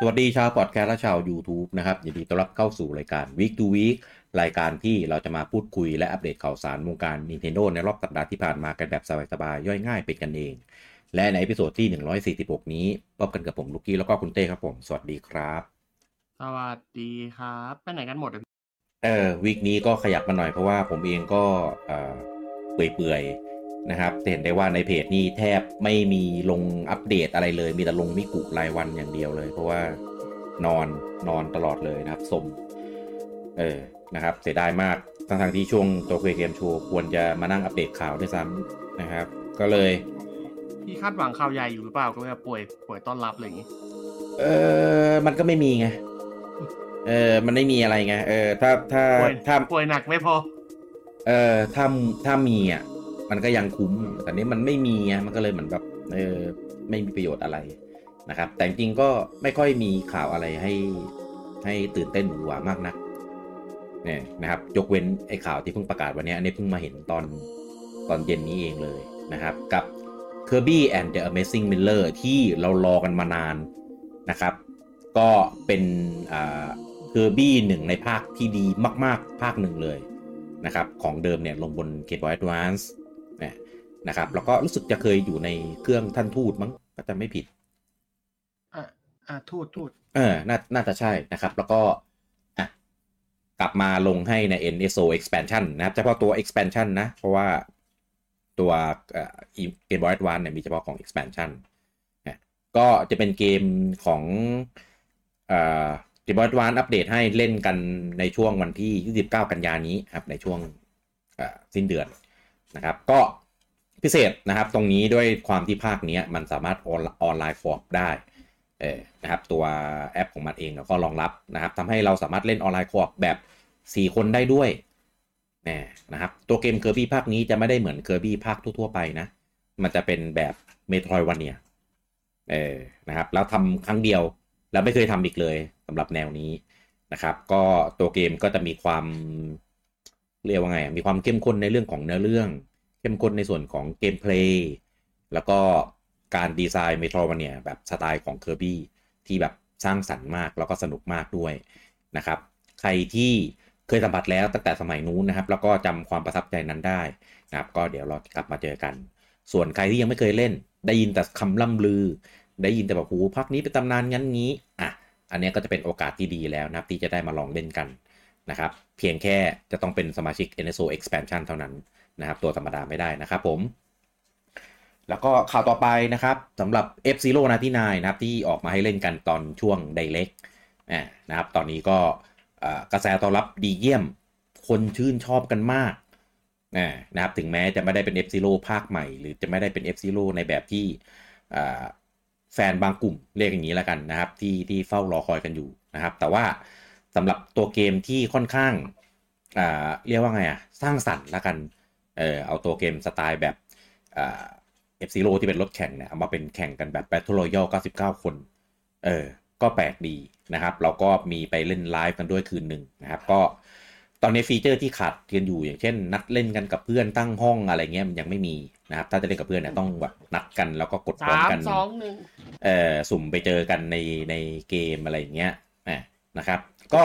สวัสดีชาวพอดแคสต์และชาว YouTube นะครับยินดีต้อนรับเข้าสู่รายการ Week to Week รายการที่เราจะมาพูดคุยและอัปเดตข่าวสารวงการ Nintendo ในรอบสัปดาห์ที่ผ่านมากันแบบสบายๆย่อยง่ายเป็นกันเอง และใน episode ที่ 146 นี้พบกันกับผมลูกี้แล้วก็คุณเต้ครับผม สวัสดีครับ สวัสดีครับไปไหนกันหมดอะเออ week นี้ก็ขยับมาหน่อยเพราะว่าผมเองก็เอ่อเปื่อยๆ นะครับแต่เห็นได้ว่าในเพจนี่แทบไม่มีลงอัปเดตอะไรเลย มีแต่ลงมิกุรายวันอย่างเดียวเลย เพราะว่านอนนอนตลอดเลยนะครับสมเออนะครับ เสียดายมากทั้งๆที่ช่วงตัวเกมโชว์ควรจะมานั่งอัปเดตข่าวด้วยซ้ำนะครับ ก็เลยพี่คาดหวังข่าวใหญ่อยู่หรือเปล่าก็แบบป่วยป่วยต้อนรับอะไรอย่างงี้ เออมันก็ไม่มีไงเออมันไม่มีอะไรไงเออถ้าถ้าป่วยถ้าป่วยหนักไม่พอ เออถ้าถ้ามีอะ มันก็ยังคุ้ม แต่นี้มันไม่มีไงมันก็เลยเหมือนแบบเออไม่มีประโยชน์อะไรนะครับ แต่จริงก็ไม่ค่อยมีข่าวอะไรให้ให้ตื่นเต้นหรือหวามากนักเนี่ยนะครับยกเว้นไอ้ข่าวที่เพิ่งประกาศวันนี้อันนี้เพิ่งมาเห็นตอนตอนเย็นนี้เองเลยนะครับ กับ Kirby and the Amazing Miller ที่เรารอกันมานานนะครับ ก็เป็นอ่า Kirby หนึ่งในภาคที่ดีมาก ๆ ภาคหนึ่งเลยนะครับ ของเดิมเนี่ยลงบน Game Boy Advance นี่ยนะครับแล้วก็รู้สึกจะเคยอยู่ในเครื่องท่านทูตมั้งก็จะไม่ผิดอะอะทูดทูดเออน่าน่าจะใช่นะครับ แล้วก็อะกลับมาลงให้ใน NSO expansion นะครับเฉพาะตัว expansion นะ เพราะว่าตัวเอ่อ Game Boy Advance เนี่ยมีเฉพาะของ expansion นะก็จะเป็นเกมของเอ่อ Game Boy Advance อัปเดตให้เล่นกันในช่วงวันที่ 29 กันยานี้ครับ ในช่วงเอ่อสิ้นเดือนนะครับ ก็ พิเศษนะครับ ตรงนี้ด้วยความที่ภาคนี้มันสามารถออนไลน์ฟอร์ได้เออนะครับตัวแอปของมันเองก็รองรับนะครับทำให้เราสามารถเล่นออนไลน์ co-op แบบ 4 คนได้ด้วยแน่นะครับตัวเกม Kirby ภาคนี้จะไม่ได้เหมือน Kirby ภาคทั่วๆไปนะ มันจะเป็นแบบ Metroidvania เออนะครับแล้วทำครั้งเดียวแล้วไม่เคยทำอีกเลยสำหรับแนวนี้นะครับ ก็ตัวเกมก็จะมีความเรียกว่าไง มีความเข้มข้นในเรื่องของเนื้อเรื่อง เข้มข้นในส่วนของ gameplay แล้วก็การดีไซน์เมโทรว a เนียแบบสไตล์ของเคอร์บี้ที่แบบสร้างสรรค์มากแล้วก็สนุกมากด้วยนะครับ ใครที่เคยสัมผัสแล้วตั้งแต่สมัยนู้นนะครับ แล้วก็จำความประทับใจนั้นได้นะครับ ก็เดี๋ยวเรากลับมาเจอกัน ส่วนใครที่ยังไม่เคยเล่น ได้ยินแต่คำล่ำลือ ได้ยินแต่แบบโอ้พักนี้เป็นตำนานงั้นงี้อะอันนี้ก็จะเป็นโอกาสที่ดีแล้วนะครับที่จะได้มาลองเล่นกันนะครับ เพียงแค่จะต้องเป็นสมาชิก NSO Expansion เท่านั้น นะครับตัวธรรมดาไม่ได้นะครับผม แล้วก็ข่าวต่อไปนะครับสำหรับ F Zero นาที่นายนะครับที่ออกมาให้เล่นกันตอนช่วง Direct อ่านะครับตอนนี้ก็กระแสตอบรับดีเยี่ยมคนชื่นชอบกันมากนะครับถึงแม้จะไม่ได้เป็น F Zero ภาคใหม่ หรือจะไม่ได้เป็น F Zero ในแบบที่แฟนบางกลุ่มเรียกอย่างนี้แล้วกันนะครับที่ที่เฝ้ารอคอยกันอยู่นะครับ แต่ว่าสำหรับตัวเกมที่ค่อนข้างเรียกว่าไงอะสร้างสรรค์แล้วกัน เออเอาตัวเกมสไตล์แบบอ่า F Zero ที่เป็นรถแข่งเนี่ยเอามาเป็นแข่งกันแบบ Battle Royale 99 คนเออก็แปลกดีนะครับเราก็มีไปเล่นไลฟ์กันด้วยคืนหนึ่งนะครับก็ตอนนี้ฟีเจอร์ที่ขาดกันอยู่อย่างเช่น นัดเล่นกันกับเพื่อนตั้งห้องอะไรเงี้ยมันยังไม่มีนะครับ ถ้าจะเล่นกับเพื่อนเนี่ยต้องแบบนัดกันแล้วก็กดพร้อสามมกันสองหนึ่งเอ่อสุ่มไปเจอกันในในเกมอะไรอย่างเงี้ยนะนะครับ ก็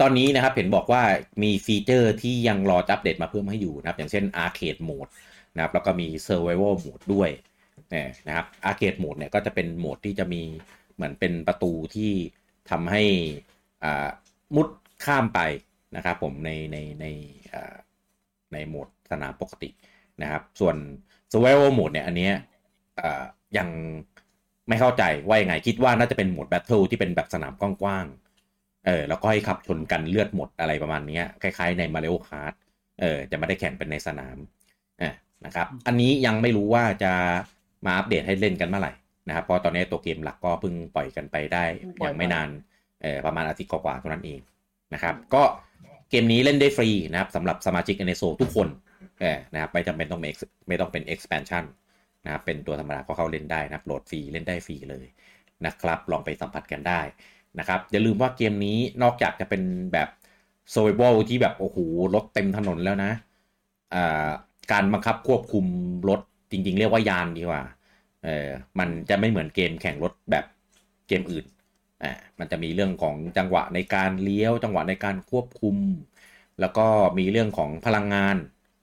ตอนนี้นะครับเห็นบอกว่ามีฟีเจอร์ที่ยังรอจะอัปเดตมาเพิ่มให้อยู่นะครับ อย่างเช่น Arcade Mode นะครับแล้วก็มี Survival Mode ด้วยนะครับ Arcade Mode เนี่ยก็จะเป็นโหมดที่จะมีเหมือนเป็นประตูที่ทำให้อ่ามุดข้ามไปนะครับผมในในในในโหมดสนามปกตินะครับ ส่วน Survival Mode เนี่ยอันเนี้ยอ่ายังไม่เข้าใจว่ายังไงคิดว่าน่าจะเป็นโหมด Battle ที่เป็นแบบสนามกว้างๆ เออแล้วก็ให้ขับชนกันเลือดหมดอะไรประมาณเนี้ยคล้ายๆใน Mario Kart เออจะไม่ได้แข่งเป็นในสนามอ่านะครับ อันนี้ยังไม่รู้ว่าจะมาอัปเดตให้เล่นกันเมื่อไหร่นะครับ เพราะตอนนี้ตัวเกมหลักก็เพิ่งปล่อยกันไปได้อย่างไม่นานเออประมาณอาทิตย์กว่าๆเท่านั้นเองนะครับ ก็เกมนี้เล่นได้ฟรีนะครับสำหรับสมาชิก NSO ทุกคนเออนะครับไม่จำเป็นต้องเป็น ex- ไม่ต้องเป็น expansion นะครับเป็นตัวธรรมดาก็เข้าเล่นได้นะครับโหลดฟรีเล่นได้ฟรีเลยนะครับ ลองไปสัมผัสกันได้ นะครับอย่าลืมว่าเกมนี้นอกจากจะเป็นแบบ survival ที่แบบโอ้โหรถเต็มถนนแล้วนะการบังคับควบคุมรถจริง ๆ เรียกว่ายานดีกว่าเออมันจะไม่เหมือนเกมแข่งรถแบบเกมอื่นอ่ามันจะมีเรื่องของจังหวะในการเลี้ยว จังหวะในการควบคุม แล้วก็มีเรื่องของพลังงาน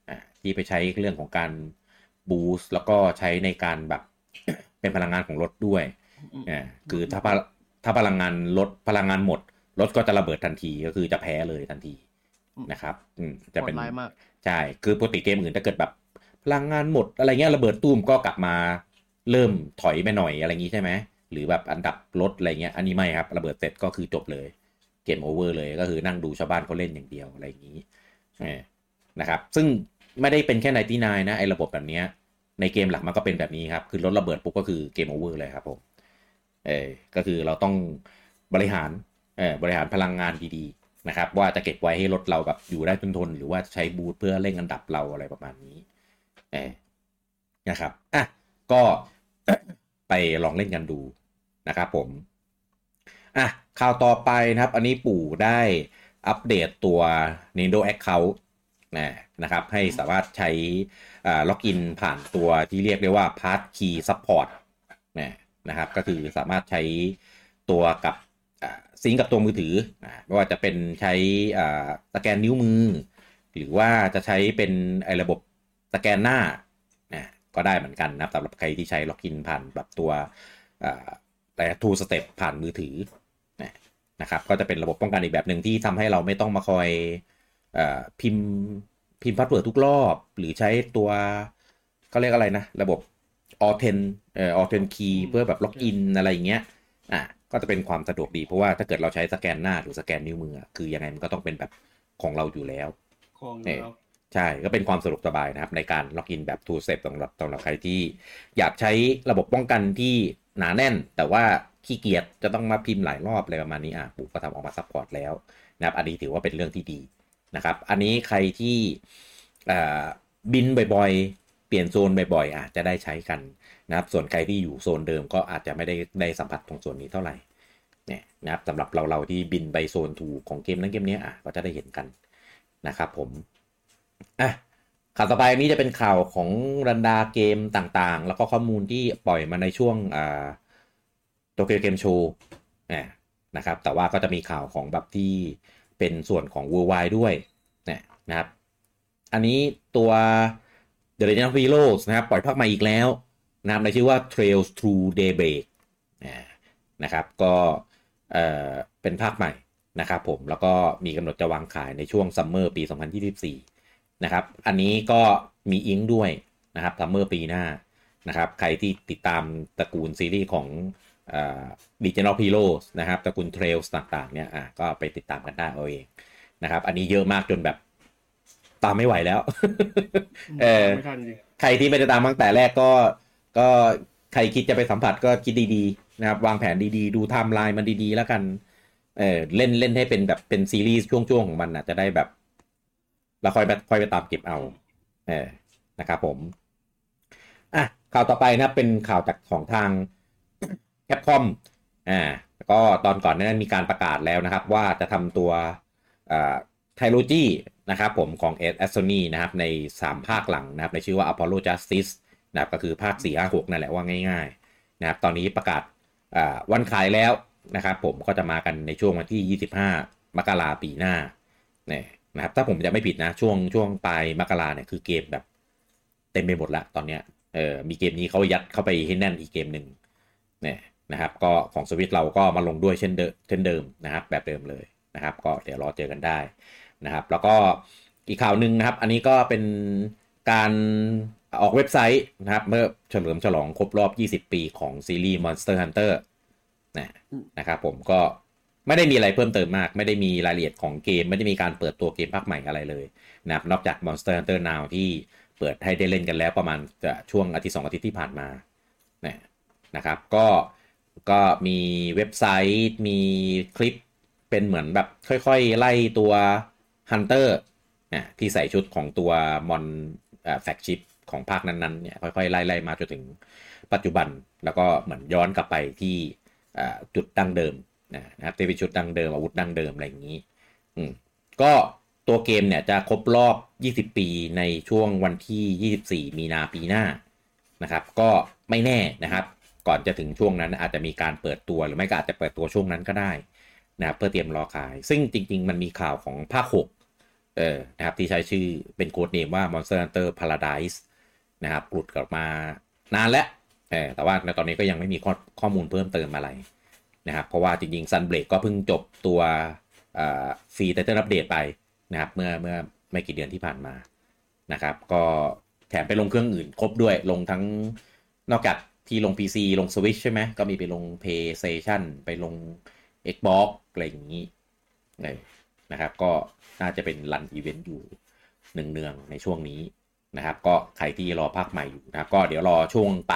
อ่าที่ไปใช้เรื่องของการบูสต์แล้วก็ใช้ในการแบบเป็นพลังงานของรถด้วยอ่าคือถ้า ถ้าพลังงานลดพลังงานหมดรถก็จะระเบิดทันทีก็คือจะแพ้เลยทันทีอืมนะครับ อืมจะเป็นโหดร้ายมากใช่คือปกติเกมอื่นถ้าเกิดแบบพลังงานหมดอะไรเงี้ยระเบิดตูมก็กลับมา เริ่มถอยไปหน่อยอะไรอย่างงี้ใช่ไหมหรือแบบอันดับลดอะไรเงี้ยอันนี้ไม่ครับระเบิดเสร็จก็คือจบเลย เกมโอเวอร์เลยก็คือนั่งดูชาวบ้านเขาเล่นอย่างเดียวอะไรอย่างนี้เออนะครับ ซึ่งไม่ได้เป็นแค่ในที่นายนะไอ้ระบบแบบเนี้ยในเกมหลักมันก็เป็นแบบนี้ครับ คือรถระเบิดปุ๊บก็คือเกมโอเวอร์เลยครับผม เออก็คือเราต้องบริหารเออบริหารพลังงานดีๆนะครับ ว่าจะเก็บไว้ให้รถเราแบบอยู่ได้ทนทนๆหรือว่าใช้บูทเพื่อเร่งอันดับเราอะไรประมาณนี้เออนะครับอะก็ไปลองเล่นกันดูนะครับผมอะข่าวต่อไปนะครับ อันนี้ปู่ได้อัปเดตตัว Nintendo Account นะนะครับให้สามารถใช้ล็อกอินผ่านตัวที่เรียกได้ว่า Pass Key Support นะ นะครับ ก็คือสามารถใช้ตัวกับ sync กับตัวมือถือไม่ว่าจะเป็นใช้สแกนนิ้วมือ หรือว่าจะใช้เป็นไอ้ระบบสแกนหน้าก็ได้เหมือนกันนะครับสำหรับใครที่ใช้ล็อกอินผ่านแบบตัวแต่ two step ผ่านมือถือนะครับก็จะเป็นระบบป้องกันอีกแบบหนึ่งที่ทำให้เราไม่ต้องมาคอยอพิมพ์พิมพ์ password ทุกรอบ หรือใช้ตัวเขาเรียกอะไรนะ ระบบ authen เอ่อ authen key เพื่อแบบล็อกอินอะไรอย่างเงี้ยอะก็จะเป็นความสะดวกดีเพราะว่าถ้าเกิดเราใช้สแกนหน้าหรือสแกนนิ้วมืออะคือยังไงมันก็ต้องเป็นแบบของเราอยู่แล้วของเออแล้วใช่ก็เป็นความสะดวกสบายนะครับในการล็อกอินแบบ two step สำหรับสำหรับใครที่ อยากใช้ระบบป้องกันที่หนาแน่น แต่ว่าขี้เกียจจะต้องมาพิมพ์หลายรอบอะไรประมาณนี้อะปู่ก็ทำออกมา support แล้วนะครับอันนี้ถือว่าเป็นเรื่องที่ดีนะครับ อันนี้ใครที่อ่าบินบ่อยๆ เปลี่ยนโซนบ่อยๆอาจจะได้ใช้กัน นะครับ ส่วนใครที่อยู่โซนเดิมก็อาจจะไม่ได้ได้สัมผัสตรงส่วนนี้เท่าไหร่เนี่ยนะครับสำหรับเราเราที่บินไปโซนถูกของเกมนั้นเกมนี้อะก็จะได้เห็นกันนะครับผมอะข่าวต่อไปนี้จะเป็นข่าวของรันดาเกมต่างๆ แล้วก็ข้อมูลที่ปล่อยมาในช่วงอ่าโตเกียวเกมโชว์นะครับ แต่ว่าก็จะมีข่าวของแบบที่เป็นส่วนของ Worldwide ด้วยนะนะครับ อันนี้ตัว The Legend of Heroes นะครับ ปล่อยภาคใหม่อีกแล้ว นะครับในชื่อว่า Trails Through Daybreak นะครับ ก็เอ่อเป็นภาคใหม่นะครับผมแล้วก็มีกำหนดจะวางขายในช่วง summer ปี 2024 นะครับ อันนี้ก็มี Eng ด้วยนะครับ summer ปีหน้านะครับใครที่ติดตามตระกูลซีรีส์ของ The Legend of Heroes นะครับตระกูล Trails ต่างๆเนี่ยอะก็ไปติดตามกันได้เอาเองนะครับ อันนี้เยอะมากจนแบบตามไม่ไหวแล้วเออไม่ทันจริงใครที่ไม่ได้ตามตั้งแต่แรกก็ ก็ใครคิดจะไปสัมผัสก็คิดดีๆนะครับ วางแผนดีๆ ดูไทม์ไลน์มันดีๆ แล้วกัน เออเล่นเล่นให้เป็นแบบเป็นซีรีส์ช่วงๆของมันนะจะได้แบบเราค่อยไปค่อยไปตามเก็บเอา เออนะครับผม อะข่าวต่อไปนะเป็นข่าวจากของทาง Capcom อ่าก็ตอนก่อนหน้านั้นมีการประกาศแล้วนะครับ ว่าจะทำตัว trilogy นะครับผมของ Ace Attorney นะครับใน 3 ภาคหลังนะครับ ในชื่อว่า Apollo Justice นะครับก็คือภาค 4 5 6 นั่นแหละว่าง่ายๆนะครับตอนนี้ประกาศวันขายแล้วนะครับผมก็จะมากันในช่วงวันที่ 25 มกราปีหน้าเนี่ยนะครับถ้าผมจะไม่ผิดนะช่วงช่วงปลายมกราเนี่ยคือเกมแบบเต็มไปหมดละตอนเนี้ยเออมีเกมนี้เขายัดเข้าไปให้แน่นอีกเกมหนึ่งเนี่ยนะครับก็ของสวิตเราก็มาลงด้วยเช่นเดิมเช่นเดิมนะครับแบบเดิมเลยนะครับ ก็เดี๋ยวรอเจอกันได้นะครับ แล้วก็อีกข่าวหนึ่งนะครับ อันนี้ก็เป็นการ ออกเว็บไซต์นะครับ เมื่อเฉลิมฉลองครบรอบ 20 ปีของซีรีส์ Monster Hunter นะนะครับผมก็ไม่ได้มีอะไรเพิ่มเติมมาก ไม่ได้มีรายละเอียดของเกม ไม่ได้มีการเปิดตัวเกมภาคใหม่อะไรเลยนะครับนอกจาก Monster Hunter Now ที่เปิดให้ได้เล่นกันแล้วประมาณจะช่วงอาทิตย์สองอาทิตย์ที่ผ่านมานะนะครับก็ก็มีเว็บไซต์มีคลิปเป็นเหมือนแบบค่อยๆ ไล่ตัว Hunter นะที่ใส่ชุดของตัวมอนแฟกชิป ของภาคนั้นๆเนี่ยค่อยๆไล่ๆมาจนถึงปัจจุบันแล้วก็เหมือนย้อนกลับไปที่จุดดั้งเดิมนะครับที่เป็นชุดดั้งเดิมอาวุธดั้งเดิมอะไรอย่างนี้อืมก็ตัวเกมเนี่ยจะครบรอบ 20 ปีในช่วงวันที่ 24 มีนาปีหน้านะครับ ก็ไม่แน่นะครับ ก่อนจะถึงช่วงนั้นอาจจะมีการเปิดตัวหรือไม่ก็อาจจะเปิดตัวช่วงนั้นก็ได้นะครับเพื่อเตรียมรอขาย ซึ่งจริง ๆ มันมีข่าวของภาค 6 เออนะครับที่ใช้ชื่อเป็นโค้ดเนมว่า Monster Hunter Paradise นะครับหลุดกลับมานานแล้วแต่ว่าในตอนนี้ก็ยังไม่มีข้อข้อมูลเพิ่มเติมอะไรนะครับเพราะว่าจริงๆ Sunbreak ก็เพิ่งจบตัวฟรีไตเติลอัปเดตไปนะครับเมื่อเมื่อไม่กี่เดือนที่ผ่านมานะครับ ก็แถมไปลงเครื่องอื่นครบด้วยลงทั้งนอกจากที่ลง PC ลง Switch ใช่ไหมก็มีไปลง PlayStation ไปลง Xbox อะไรอย่างนี้นะครับ ก็น่าจะเป็นรันอีเวนต์อยู่หนึ่งเนืองในช่วงนี้ นะครับ ก็ใครที่รอภาคใหม่อยู่นะครับ ก็เดี๋ยวรอช่วงไป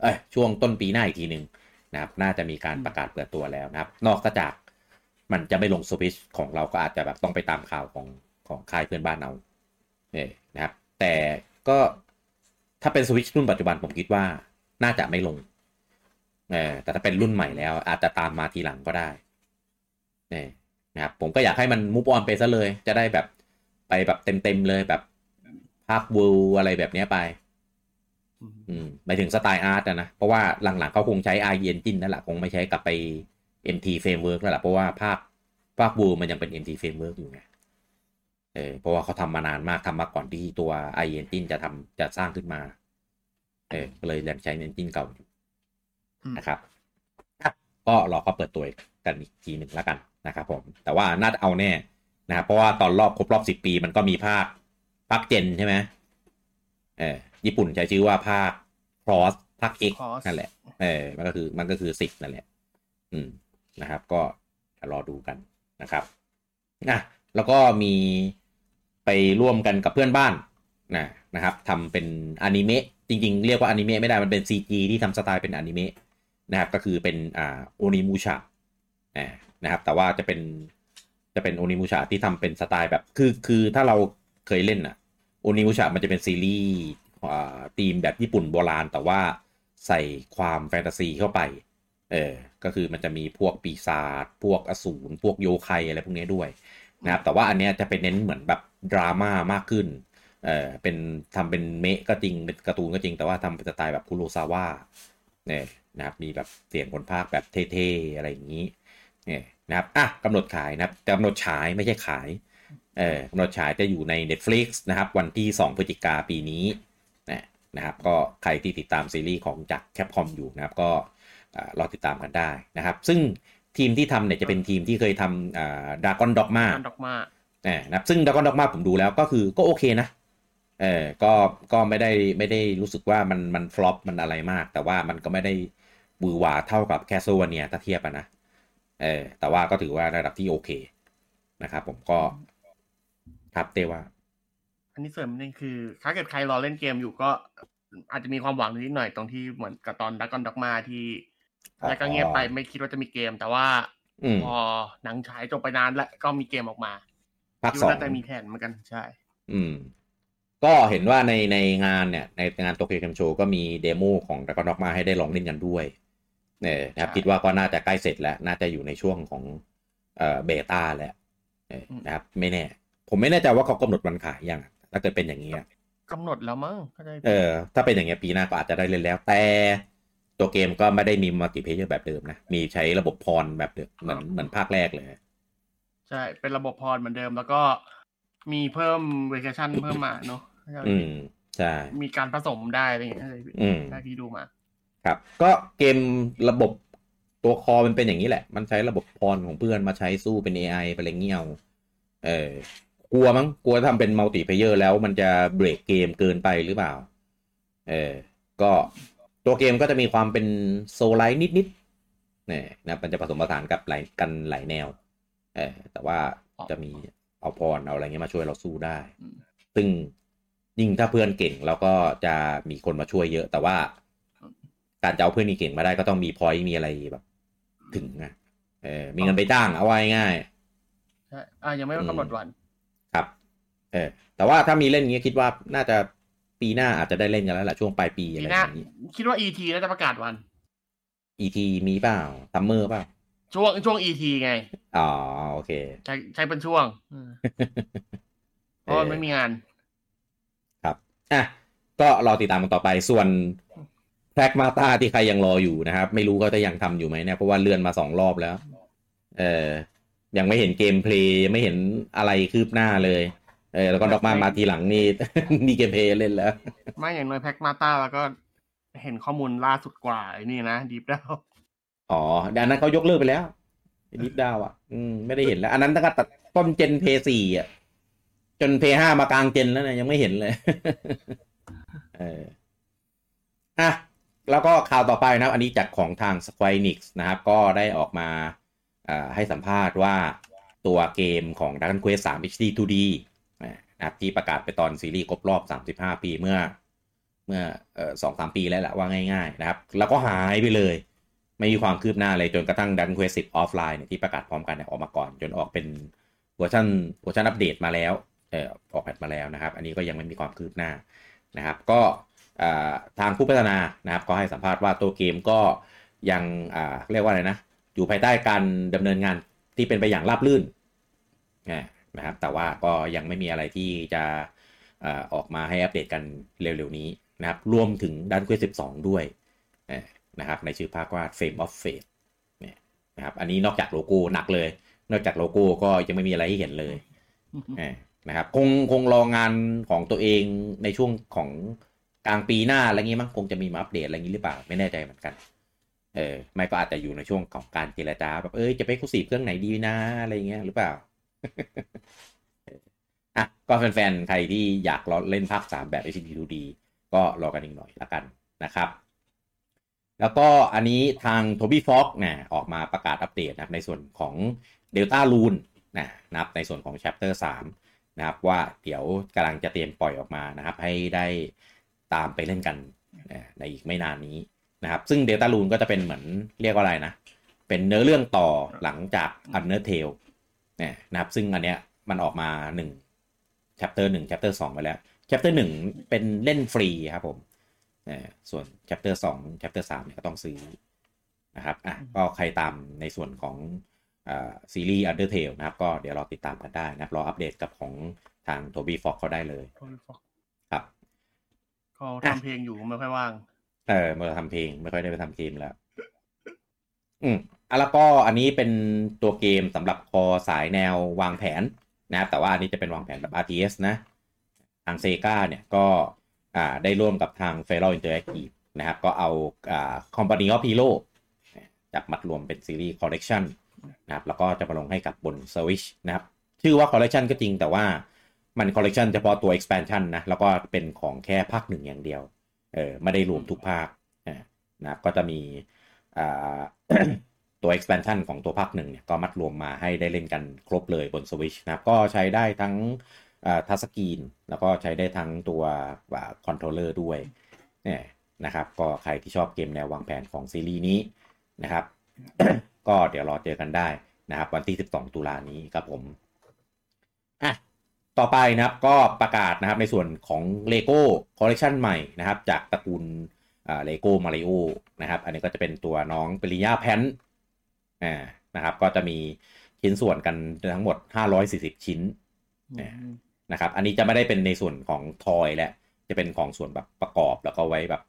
เอ้ยช่วงต้นปีหน้าอีกทีหนึ่งนะครับ น่าจะมีการประกาศเปิดตัวแล้วนะครับ นอกจากมันจะไม่ลงสวิชของเราก็อาจจะแบบต้องไปตามข่าวของของค่ายเพื่อนบ้านเอาเนี่ยนะครับ แต่ก็ถ้าเป็นสวิชรุ่นปัจจุบันผมคิดว่าน่าจะไม่ลงเออแต่ถ้าเป็นรุ่นใหม่แล้ว อาจจะตามมาทีหลังก็ได้เนี่ยนะครับ ผมก็อยากให้มันมูฟออนไปซะเลย จะได้แบบไปแบบเต็มๆเลยแบบ ภาควูอะไรแบบนี้ไปอืมหมายถึงสไตล์อาร์ตนะ เพราะว่าหลังๆเขาคงใช้ i Engine นั่นแหละ คงไม่ใช้กลับไป MT Framework แล้วแหละเพราะว่าภาคภาควูมันยังเป็น MT Framework อยู่ไงเออเพราะว่าเขาทำมานานมากทำมาก่อนที่ตัว i Engine จะทำจะสร้างขึ้นมา เออก็เลยยังใช้ Engine เก่าอยู่นะครับก็รอเขาเปิดตัวกันอีกทีหนึ่งแล้วกันนะครับผม แต่ว่าน่าจะเอาแน่นะครับเพราะว่าตอนรอบครบรอบสิบปีมันก็มีภาค ภาคเจนใช่ไหมเออญี่ปุ่นใช้ชื่อว่าภาค cross ภาค X นั่นแหละ เออมันก็คือมันก็คือสิบนั่นแหละ อืมนะครับ ก็รอดูกันนะครับนะแล้วก็มีไปร่วมกันกับเพื่อนบ้านนะนะครับทำเป็นอนิเมะจริง ๆ เรียกว่าอนิเมะไม่ได้มันเป็น CG ที่ทำสไตล์เป็นอนิเมะนะครับก็คือเป็นอ่าโอนิมูชะนะครับแต่ว่าจะเป็นจะเป็นโอนิมูชะที่ทำเป็นสไตล์แบบคือคือถ้าเรา เคยเล่นอะโอนิมูชะมันจะเป็นซีรีส์ธีมแบบญี่ปุ่นโบราณ แต่ว่าใส่ความแฟนตาซีเข้าไป เออ ก็คือมันจะมีพวกปีศาจ พวกอสูร พวกโยคายอะไรพวกนี้ด้วยนะครับ แต่ว่าอันเนี้ยจะเป็นเน้นเหมือนแบบดราม่ามากขึ้น เออเป็นทำเป็นเมะก็จริง เป็นการ์ตูนก็จริง แต่ว่าทำเป็นสไตล์แบบคุโรซาวะเนี่ยนะครับ มีแบบเสียงคนพากแบบเท่ๆอะไรอย่างนี้ เนี่ยนะครับ อะกำหนดขายนะครับกำหนดฉายไม่ใช่ขาย เออกำหนดฉายจะอยู่ใน Netflix นะครับ วันที่ 2 พฤศจิกาปีนี้นะครับก็ใครที่ติดตามซีรีส์ของจาก Capcom อยู่นะครับก็รอติดตามกันได้นะครับ ซึ่งทีมที่ทำเนี่ยจะเป็นทีมที่เคยทำ Dragon's Dogma Dogma นะครับซึ่ง Dragon's Dogma ผมดูแล้วก็คือก็โอเคนะเออก็ก็ไม่ได้ไม่ได้รู้สึกว่ามันมัน flop มันอะไรมาก แต่ว่ามันก็ไม่ได้หวือหวาเท่ากับ Castlevania ถ้าเทียบนะเออแต่ว่าก็ถือว่าระดับที่โอเคนะครับผมก็ ครับเตว่า อันนี้เสริมนึงคือ ถ้าเกิดใครรอเล่นเกมอยู่ก็อาจจะมีความหวังนิดหน่อยตรงที่เหมือนกับตอนดักกอนด็อกมาที่แล้วก็เงียบไปไม่คิดว่าจะมีเกม แต่ว่าพอหนังฉายจบไปนานแล้วก็มีเกมออกมาภาคสองแต่มีแผนเหมือนกันใช่ อืม ก็เห็นว่าในในงานเนี่ย ในงานโตเกียวเกมโชว์ก็มีเดโมของดักกอนด็อกมาให้ได้ลองเล่นกันด้วยเนี่ยนะครับคิดว่าก็น่าจะใกล้เสร็จแล้ว น่าจะอยู่ในช่วงของเอ่อ beta แล้วนะครับ ไม่แน่ ผมไม่แน่ใจว่าเขากำหนดวันขายยังถ้าเกิดเป็นอย่างนี้กำหนดแล้วมั้งเออ ถ้าเป็นอย่างเงี้ยปีหน้าก็อาจจะได้เล่นแล้ว แต่ตัวเกมก็ไม่ได้มี multiplayer แบบเดิมนะ มีใช้ระบบ pawn แบบเดิมเหมือนเหมือนภาคแรกเลย ใช่ เป็นระบบ pawn เหมือนเดิมแล้วก็มีเพิ่มเวอร์ชันเพิ่มมาเนาะอืมใช่ มีการผสมได้อะไรอย่างเงี้ยได้ที่ดูมา ครับ ก็เกมระบบตัว core มันเป็นอย่างนี้แหละ มันใช้ระบบ pawn ของเพื่อนมาใช้สู้เป็น AI ไปอะไรเงี้ยเออ กลัวมั้งกลัวทำเป็น multiplayer แล้วมันจะเบรกเกมเกินไปหรือเปล่า เออ ก็ตัวเกมก็จะมีความเป็น souls-like นิดๆเนี่ยนะมันจะผสมผสานกับหลายกันหลายแนว เออแต่ว่าจะมีเอา pawn เอาอะไรเงี้ยมาช่วยเราสู้ได้ ซึ่งยิ่งถ้าเพื่อนเก่งเราก็จะมีคนมาช่วยเยอะ แต่ว่า การจะเอาเพื่อนนี่เก่งมาได้ก็ต้องมีพอยต์มีอะไรแบบ ถึงนะเออมีเงินไปจ้างเอาไว้ง่ายใช่อ่ายังไม่กำหนดวันครับ เออแต่ว่าถ้ามีเล่นอย่างนี้คิดว่าน่าจะปีหน้าอาจจะได้เล่นกันแล้วแหละช่วงปลายปีอะไรอย่างนี้ คิดว่า ET น่าจะประกาศวัน ET มีเปล่าซัมเมอร์เปล่าช่วงช่วง ET ไง อ๋อโอเค ใช้ใช้เป็นช่วงเพราะไม่มีงาน ครับอะก็รอติดตามกันต่อไปส่วน Pragmata ที่ใครยังรออยู่นะครับ ไม่รู้เขาจะยังทำอยู่ไหมเนี่ยเพราะว่าเลื่อนมาสองรอบแล้ว เออยังไม่เห็น gameplay ยังไม่เห็นอะไรคืบหน้าเลย เออแล้วก็ Dogma มาทีหลังนี่ มี gameplay เล่นแล้ว ไม่อย่างน้อย Pragmata แล้วก็เห็นข้อมูลล่าสุดกว่าไอ้นี่นะ Deep Downอ๋อดังนั้นเขายกเลิกไปแล้วดิฟดาวอะ อืมไม่ได้เห็นแล้ว อันนั้นตั้งแต่ต้นเจนเพย์สี่อะ จนเพย์ห้ามากลางเจนแล้วเนี่ยยังไม่เห็นเลย เอออะแล้วก็ข่าวต่อไปนะอันนี้จากของทาง Square Enix นะครับ ก็ได้ออกมาให้สัมภาษณ์ว่าตัวเกมของ Dragon Quest 3 HD 2D นะครับที่ประกาศไปตอนซีรีส์ครบรอบ 35 ปีเมื่อเมื่อสองสามปีแล้วแหละว่าง่ายๆนะครับ แล้วก็หายไปเลย ไม่มีความคืบหน้าเลยจนกระทั่ง Dragon Quest 10 Offline เนี่ยที่ประกาศพร้อมกันเนี่ยออกมาก่อน จนออกเป็นเวอร์ชันเวอร์ชันอัปเดตมาแล้วเออออก patch มาแล้วนะครับ อันนี้ก็ยังไม่มีความคืบหน้านะครับ ก็ทางผู้พัฒนานะครับ ก็ให้สัมภาษณ์ว่าตัวเกมก็ยังเรียกว่าอะไรนะ อยู่ภายใต้การดำเนินงานที่เป็นไปอย่างราบรื่น นะครับ แต่ว่าก็ยังไม่มีอะไรที่จะออกมาให้อัปเดตกันเร็วๆนี้นะครับ รวมถึง Dragon Quest 12 ด้วยนะครับ ในชื่อภาคว่า Flames of Fate เนี่ยนะครับ อันนี้นอกจากโลโก้หนักเลย นอกจากโลโก้ก็ยังไม่มีอะไรให้เห็นเลยนะครับคงคงรองานของตัวเองในช่วงของกลางปีหน้าอะไรเงี้มั้งคงจะมีมาอัปเดตอะไรงี้หรือเปล่าไม่แน่ใจเหมือนกัน เออไม่ก็อาจจะอยู่ในช่วงของการเจรจาแบบเอ้ยจะไป exclusive เครื่องไหนดีนะอะไรเงี้ยหรือเปล่า อะก็แฟนๆ ใครที่อยากรอเล่นภาค 3 แบบ HD 2D ก็รอกันอีกหน่อยละกันนะครับ แล้วก็อันนี้ทางโทบี้ฟ็อกเนี่ยออกมาประกาศอัปเดตนะครับในส่วนของ Delta r u n นะนะครับในส่วนของ Chapter 3 นะครับ ว่าเดี๋ยวกำลังจะเตรียมปล่อยออกมานะครับ ให้ได้ตามไปเล่นกันในอีกไม่นานนี้นะครับ ซึ่ง Delta r u n ก็จะเป็นเหมือนเรียกว่าอะไรนะ เป็นเนื้อเรื่องต่อหลังจาก Undertale นะครับซึ่งอันเนี้ยมันออกมา1 chapter 1 chapter 2ไปแล้ว chapter 1เป็นเล่นฟรีครับผมส่วน chapter 2 chapter 3เนี่ยก็ต้องซื้อนะครับอะก็ใครตามในส่วนของซีรีส์ Undertale นะครับ ก็เดี๋ยวรอติดตามกันได้นะครับ รออัปเดตกับของทางโทบี้ฟ็อกเขาได้เลยครับเขาทำเพลงอยู่ไม่ค่อยว่าง เออเมื่อทำเพลงไม่ค่อยได้ไปทำเกมแล้ว อืมอะแล้วก็อันนี้เป็นตัวเกมสำหรับคอสายแนววางแผนนะครับแต่ว่าอันนี้จะเป็นวางแผนแบบ RTS นะ ทางเซกาเนี่ยก็อ่าได้ร่วมกับทาง f e r a l Interactive นะครับ ก็เอาอ่า Company of Hero จับมัดรวมเป็นซีรีส์ Collection นะครับ แล้วก็จะมาลงให้กับบน Switch นะครับ ชื่อว่า Collection ก็จริงแต่ว่ามัน Collection เฉพาะตัว Expansion นะ แล้วก็เป็นของแค่ภาคหนึ่งอย่างเดียว เออไม่ได้รวมทุกภาคนะก็จะมีอ่า ตัว expansion ของตัวภาคหนึ่งเนี่ยก็มัดรวมมาให้ได้เล่นกันครบเลยบน Switch นะครับ ก็ใช้ได้ทั้ง touch screen แล้วก็ใช้ได้ทั้งตัว controller ด้วยเนี่ยนะครับก็ใครที่ชอบเกมแนววางแผนของซีรีส์นี้นะครับ ก็เดี๋ยวรอเจอกันได้นะครับ วันที่ 12 ตุลานี้ครับผมอะต่อไปนะครับก็ประกาศนะครับในส่วนของ Lego Collection ใหม่นะครับ จากตระกูล เลโก้มาริโอนะครับ อันนี้ก็จะเป็นตัวน้องปริญญาแพนอ่านะครับ ก็จะมีชิ้นส่วนกันทั้งหมด 540 ชิ้นนะครับ อันนี้จะไม่ได้เป็นในส่วนของทอยแหละ จะเป็นของส่วนแบบประกอบแล้วก็ไว้แบบ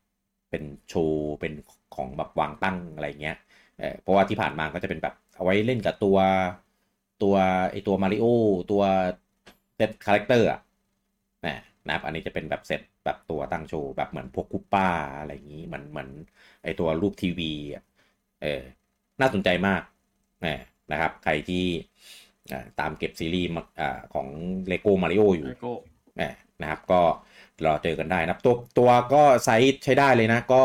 เป็นโชว์เป็นของแบบวางตั้งอะไรเงี้ยเเพราะว่าที่ผ่านมาก็จะเป็นแบบเอาไว้เล่นกับตัวตัวไอตัวมาริโอตัวเซต character อะ นะครับ อันนี้จะเป็นแบบเซตแบบตัวตั้งโชว์แบบเหมือนพวกคูป้าอะไรอย่างนี้เหมือนเหมือนไอตัวรูปทีวีเออน่าสนใจมากนะครับ ใครที่ตามเก็บซีรีส์ของ LEGO Mario อยู่นะครับ ก็รอเจอกันได้นะตัวตัวก็ไซส์ใช้ได้เลยนะ ก็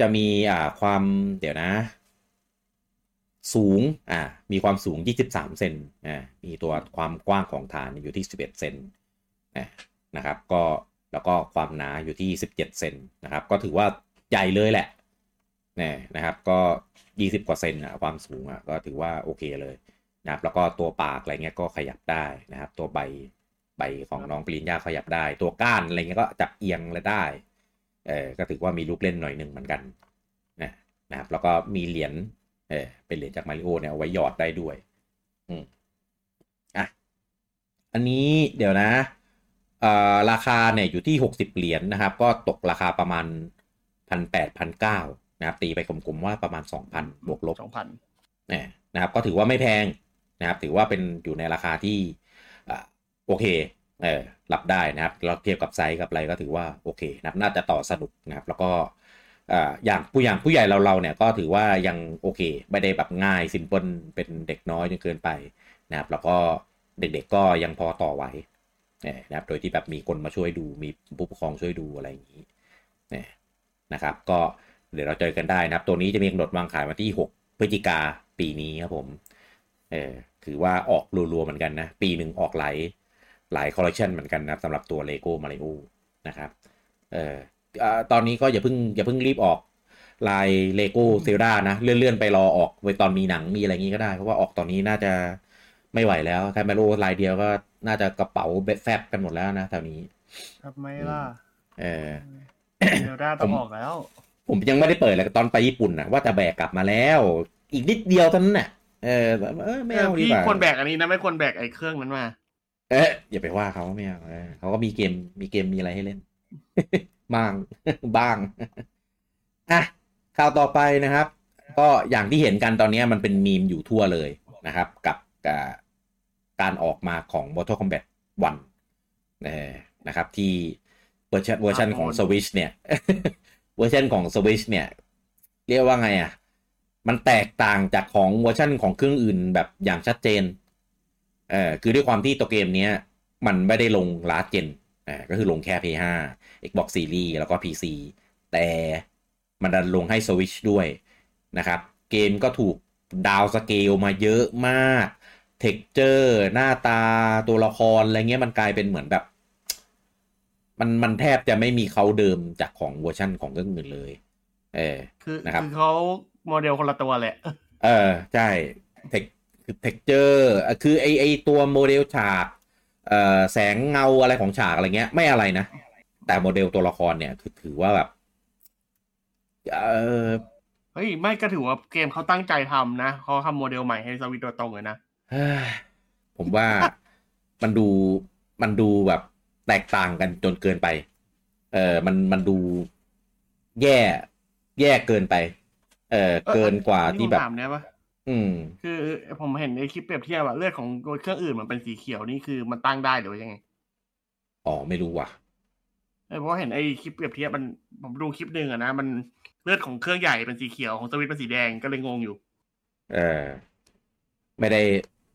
จะมีความเดี๋ยวนะ สูงอ่ามีความสูง 23 เซนอ่ามีตัวความกว้างของฐานอยู่ที่ 11 เซน นะครับ ก็แล้วก็ความหนาอยู่ที่ 17 เซนนะครับ ก็ถือว่าใหญ่เลยแหละนี่นะครับก็ 20 กว่าเซนอะความสูงอะก็ถือว่าโอเคเลยนะครับ แล้วก็ตัวปากอะไรเงี้ยก็ขยับได้นะครับ ตัวใบใบของน้องปริญญาขยับได้ ตัวก้านอะไรเงี้ยก็จับเอียงเลยได้เออก็ถือว่ามีลูกเล่นหน่อยหนึ่งเหมือนกันนะนะครับ แล้วก็มีเหรียญเออเป็นเหรียญจากมาริโอเนี่ยเอาไว้หยอดได้ด้วย อืมอะอันนี้เดี๋ยวนะ ราคาเนี่ยอยู่ที่ 60 เหรียญนนะครับ ก็ตกราคาประมาณพันแปดพันเก้านะครับ ตีไปกลมๆว่าประมาณสองพันบวกลบสองพันนะครับ ก็ถือว่าไม่แพงนะครับ ถือว่าเป็นอยู่ในราคาที่โอเคเออรับได้นะครับเราเทียบกับไซส์กับอะไรก็ถือว่าโอเคนะครับน่าจะต่อสนุกนะครับ แล้วก็อย่างผู้อย่างผู้ใหญ่เราเราเนี่ยก็ถือว่ายังโอเค ไม่ได้แบบง่าย simple เป็นเด็กน้อยจนเกินไปนะครับ แล้วก็เด็กๆก็ยังพอต่อไหว นะครับ โดยที่แบบมีคนมาช่วยดูมีผู้ปกครองช่วยดูอะไรอย่างนี้นะครับ ก็เดี๋ยวเราเจอกันได้นะครับ ตัวนี้จะมีกำหนดวางขายวันที่ 6 พฤศจิกาปีนี้ครับผมเออถือว่าออกรัวๆเหมือนกันนะ ปีหนึ่งออกหลายหลายคอลเลคชันเหมือนกันนะสำหรับตัว LEGO Mario นะครับเออตอนนี้ก็อย่าเพิ่งอย่าเพิ่งรีบออกลาย LEGO Zelda นะ เลื่อนๆ ไปรอออกไว้ตอนมีหนังมีอะไรงี้ก็ได้ เพราะว่าออกตอนนี้น่าจะ ไม่ไหวแล้วแค่มาโลลายเดียวก็น่าจะกระเป๋าเบ็ดแฟบกันหมดแล้วนะแถวนี้ทำไมล่ะ เออ Zelda ต้องออกแล้ว ผมยังไม่ได้เปิดเลยตอนไปญี่ปุ่นนะว่าจะแบกกลับมาแล้ว อีกนิดเดียวเท่านั้นน่ะ เออเออไม่เอาดีกว่าพี่ควรแบกอันนี้นะไม่ควรแบกไอ้เครื่องนั้นมา เอ๊ะอย่าไปว่าเขาไม่เอาเขาก็มีเกมมีเกมมีอะไรให้เล่นบ้างบ้างอะข่าวต่อไปนะครับ ก็อย่างที่เห็นกันตอนนี้มันเป็นมีมอยู่ทั่วเลยนะครับ กับ การออกมาของ Mortal Kombat 1นะครับ ที่เวอร์ชันเวอร์ชันของ Switch เนี่ย เวอร์ชันของ Switch เนี่ย เรียกว่าไงอะ มันแตกต่างจากของเวอร์ชันของเครื่องอื่นแบบอย่างชัดเจนเออคือด้วยความที่ตัวเกมเนี้ย มันไม่ได้ลง last gen อ่าก็คือลงแค่ PS5 Xbox Series แล้วก็ PC แต่มันดันลงให้ Switch ด้วยนะครับ เกมก็ถูก downscale มาเยอะมาก texture หน้าตาตัวละครอะไรเงี้ยมันกลายเป็นเหมือนแบบ มันมันแทบจะไม่มีเค้าเดิมจากของเวอร์ชั่นของเครื่องอื่นเลย เออคือนะครับคือเขาโมเดลคนละตัวแหละ เออ ใช่เทคคือ texture คือไอไอตัวโมเดลฉากเอ่อแสงเงาอะไรของฉากอะไรเงี้ย ไม่อะไรนะ แต่โมเดลตัวละครเนี่ย คือถือว่าแบบเออเฮ้ย ไม่ก็ถือว่าเกมเขาตั้งใจทำนะเขาทำโมเดลใหม่ให้สวิตตัวตรงเลยนะ ผมว่ามันดูมันดูแบบแตกต่างกันจนเกินไป เออมันมันดูแย่แย่เกินไป เออเกินกว่าที่แบบเนี่ยปะอืม คือผมเห็นในคลิปเปรียบเทียบว่าเลือดของเครื่องอื่นมันเป็นสีเขียวนี่คือมันตั้งได้หรือยังไงอ๋อไม่รู้ว่ะเพราะเห็นไอ้คลิปเปรียบเทียบมันผมดูคลิปหนึ่งอะนะมันเลือดของเครื่องใหญ่เป็นสีเขียวของสวิตเป็นสีแดงก็เลยงงอยู่ เออ ไม่ได้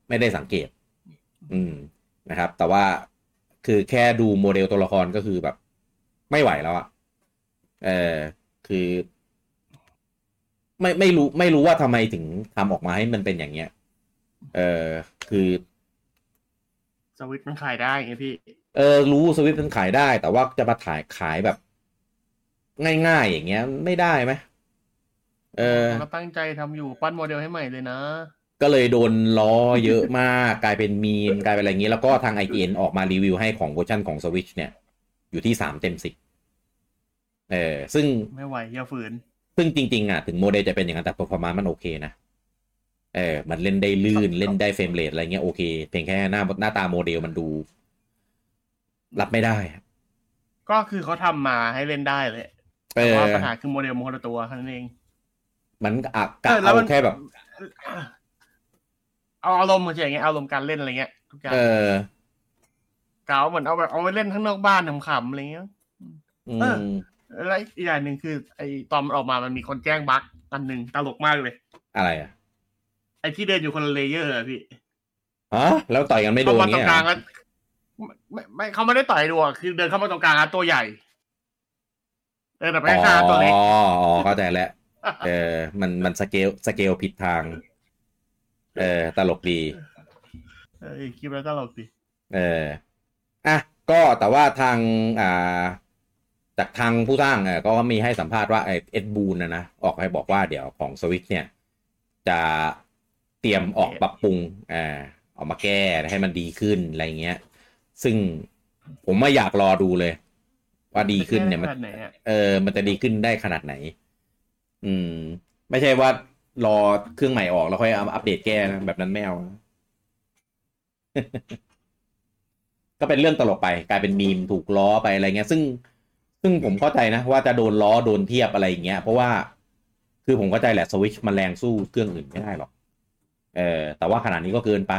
ไม่ได้สังเกต อืมนะครับ แต่ว่าคือแค่ดูโมเดลตัวละครก็คือแบบ ไม่ไหวแล้วอะเออคือ ไม่ไม่รู้ ไม่รู้ว่าทำไมถึงทำออกมาให้มันเป็นอย่างเงี้ย เออคือสวิตมันขายได้ไงพี่ เออ รู้สวิตมันขายได้ แต่ว่าจะมาถ่ายขายแบบ ง่ายๆอย่างเงี้ย ไม่ได้ไหมเออเราตั้งใจทำอยู่ปั้นโมเดลให้ใหม่เลยนะ ก็เลยโดนล้อเยอะมากกลายเป็นมีมกลายเป็นอะไรเงี้ แล้วก็ทาง IGN ออกมารีวิวให้ของเวอร์ชันของสวิชเนี่ย อยู่ที่สามเต็มสิบเออซึ่งไม่ไหวอย่าฝืน ซึ่งจริง ๆ อะ ถึงโมเดลจะเป็นอย่างนั้น แต่ performance มันโอเคนะ เออ มันเล่นได้ลื่นเล่นได้ frame rate อะไรเงี้ยโอเค เพียงแค่หน้าหน้าตาโมเดลมันดู รับไม่ได้ ก็คือเขาทำมาให้เล่นได้เลยแต่ว่าปัญหาคือโมเดลมคนละตัวแค่นั้นเอง มันอะกะเอาแค่แบบ เอาอารมณ์เฉยๆไงอารมณ์การเล่นอะไรเงี้ยทุกอย่างเออกาเหมือนเอาแบบเอาไว้เล่นข้างนอกบ้านขำๆอะไรเงี้ยเออแล้วอีกอย่างหนึ่งคือ ไอ้ตอนมันออกมามันมีคนแจ้ง bugอันหนึ่งตลกมากเลย อะไรอะ ไอ้ที่เดินอยู่คนละ layer อะพี่ฮะแล้วต่อยกันไม่โดนเนี่ยไม่ไม่เขาไม่ได้ต่อยดูอะคือเดินเข้ามาตรงกลางตัวใหญ่เออแต่ไม่ค่าตัวเล็กอ๋อเข้าใจแล้วเออมันมัน scale scale ผิดทาง เออ ตลกดี เออคิดแล้วตลกดี เออ อะ ก็แต่ว่าทาง อ่า จากทางผู้สร้างเออก็มีให้สัมภาษณ์ว่าไอเอ็ดบูนนะนะ ออกให้บอกว่าเดี๋ยวของสวิตเนี่ย จะเตรียมออกปรับปรุงอ่าออกมาแก้ให้มันดีขึ้นอะไรเงี้ย ซึ่งผมไม่อยากรอดูเลย ว่าดีขึ้นเนี่ยมัน เออ มันจะดีขึ้นได้ขนาดไหน อืม ไม่ใช่ว่า รอเครื่องใหม่ออกแล้วค่อยอัปเดตแก้นะแบบนั้นไม่เอาก็เป็นเรื่องตลกไป กลายเป็นมีมถูกล้อไปอะไรเงี้ย ซึ่งซึ่งผมเข้าใจนะว่าจะโดนล้อโดนเทียบอะไรอย่างเงี้ย เพราะว่าคือผมเข้าใจแหละสวิชมันแรงสู้เครื่องอื่นไม่ได้หรอก เออแต่ว่าขนาดนี้ก็เกินไป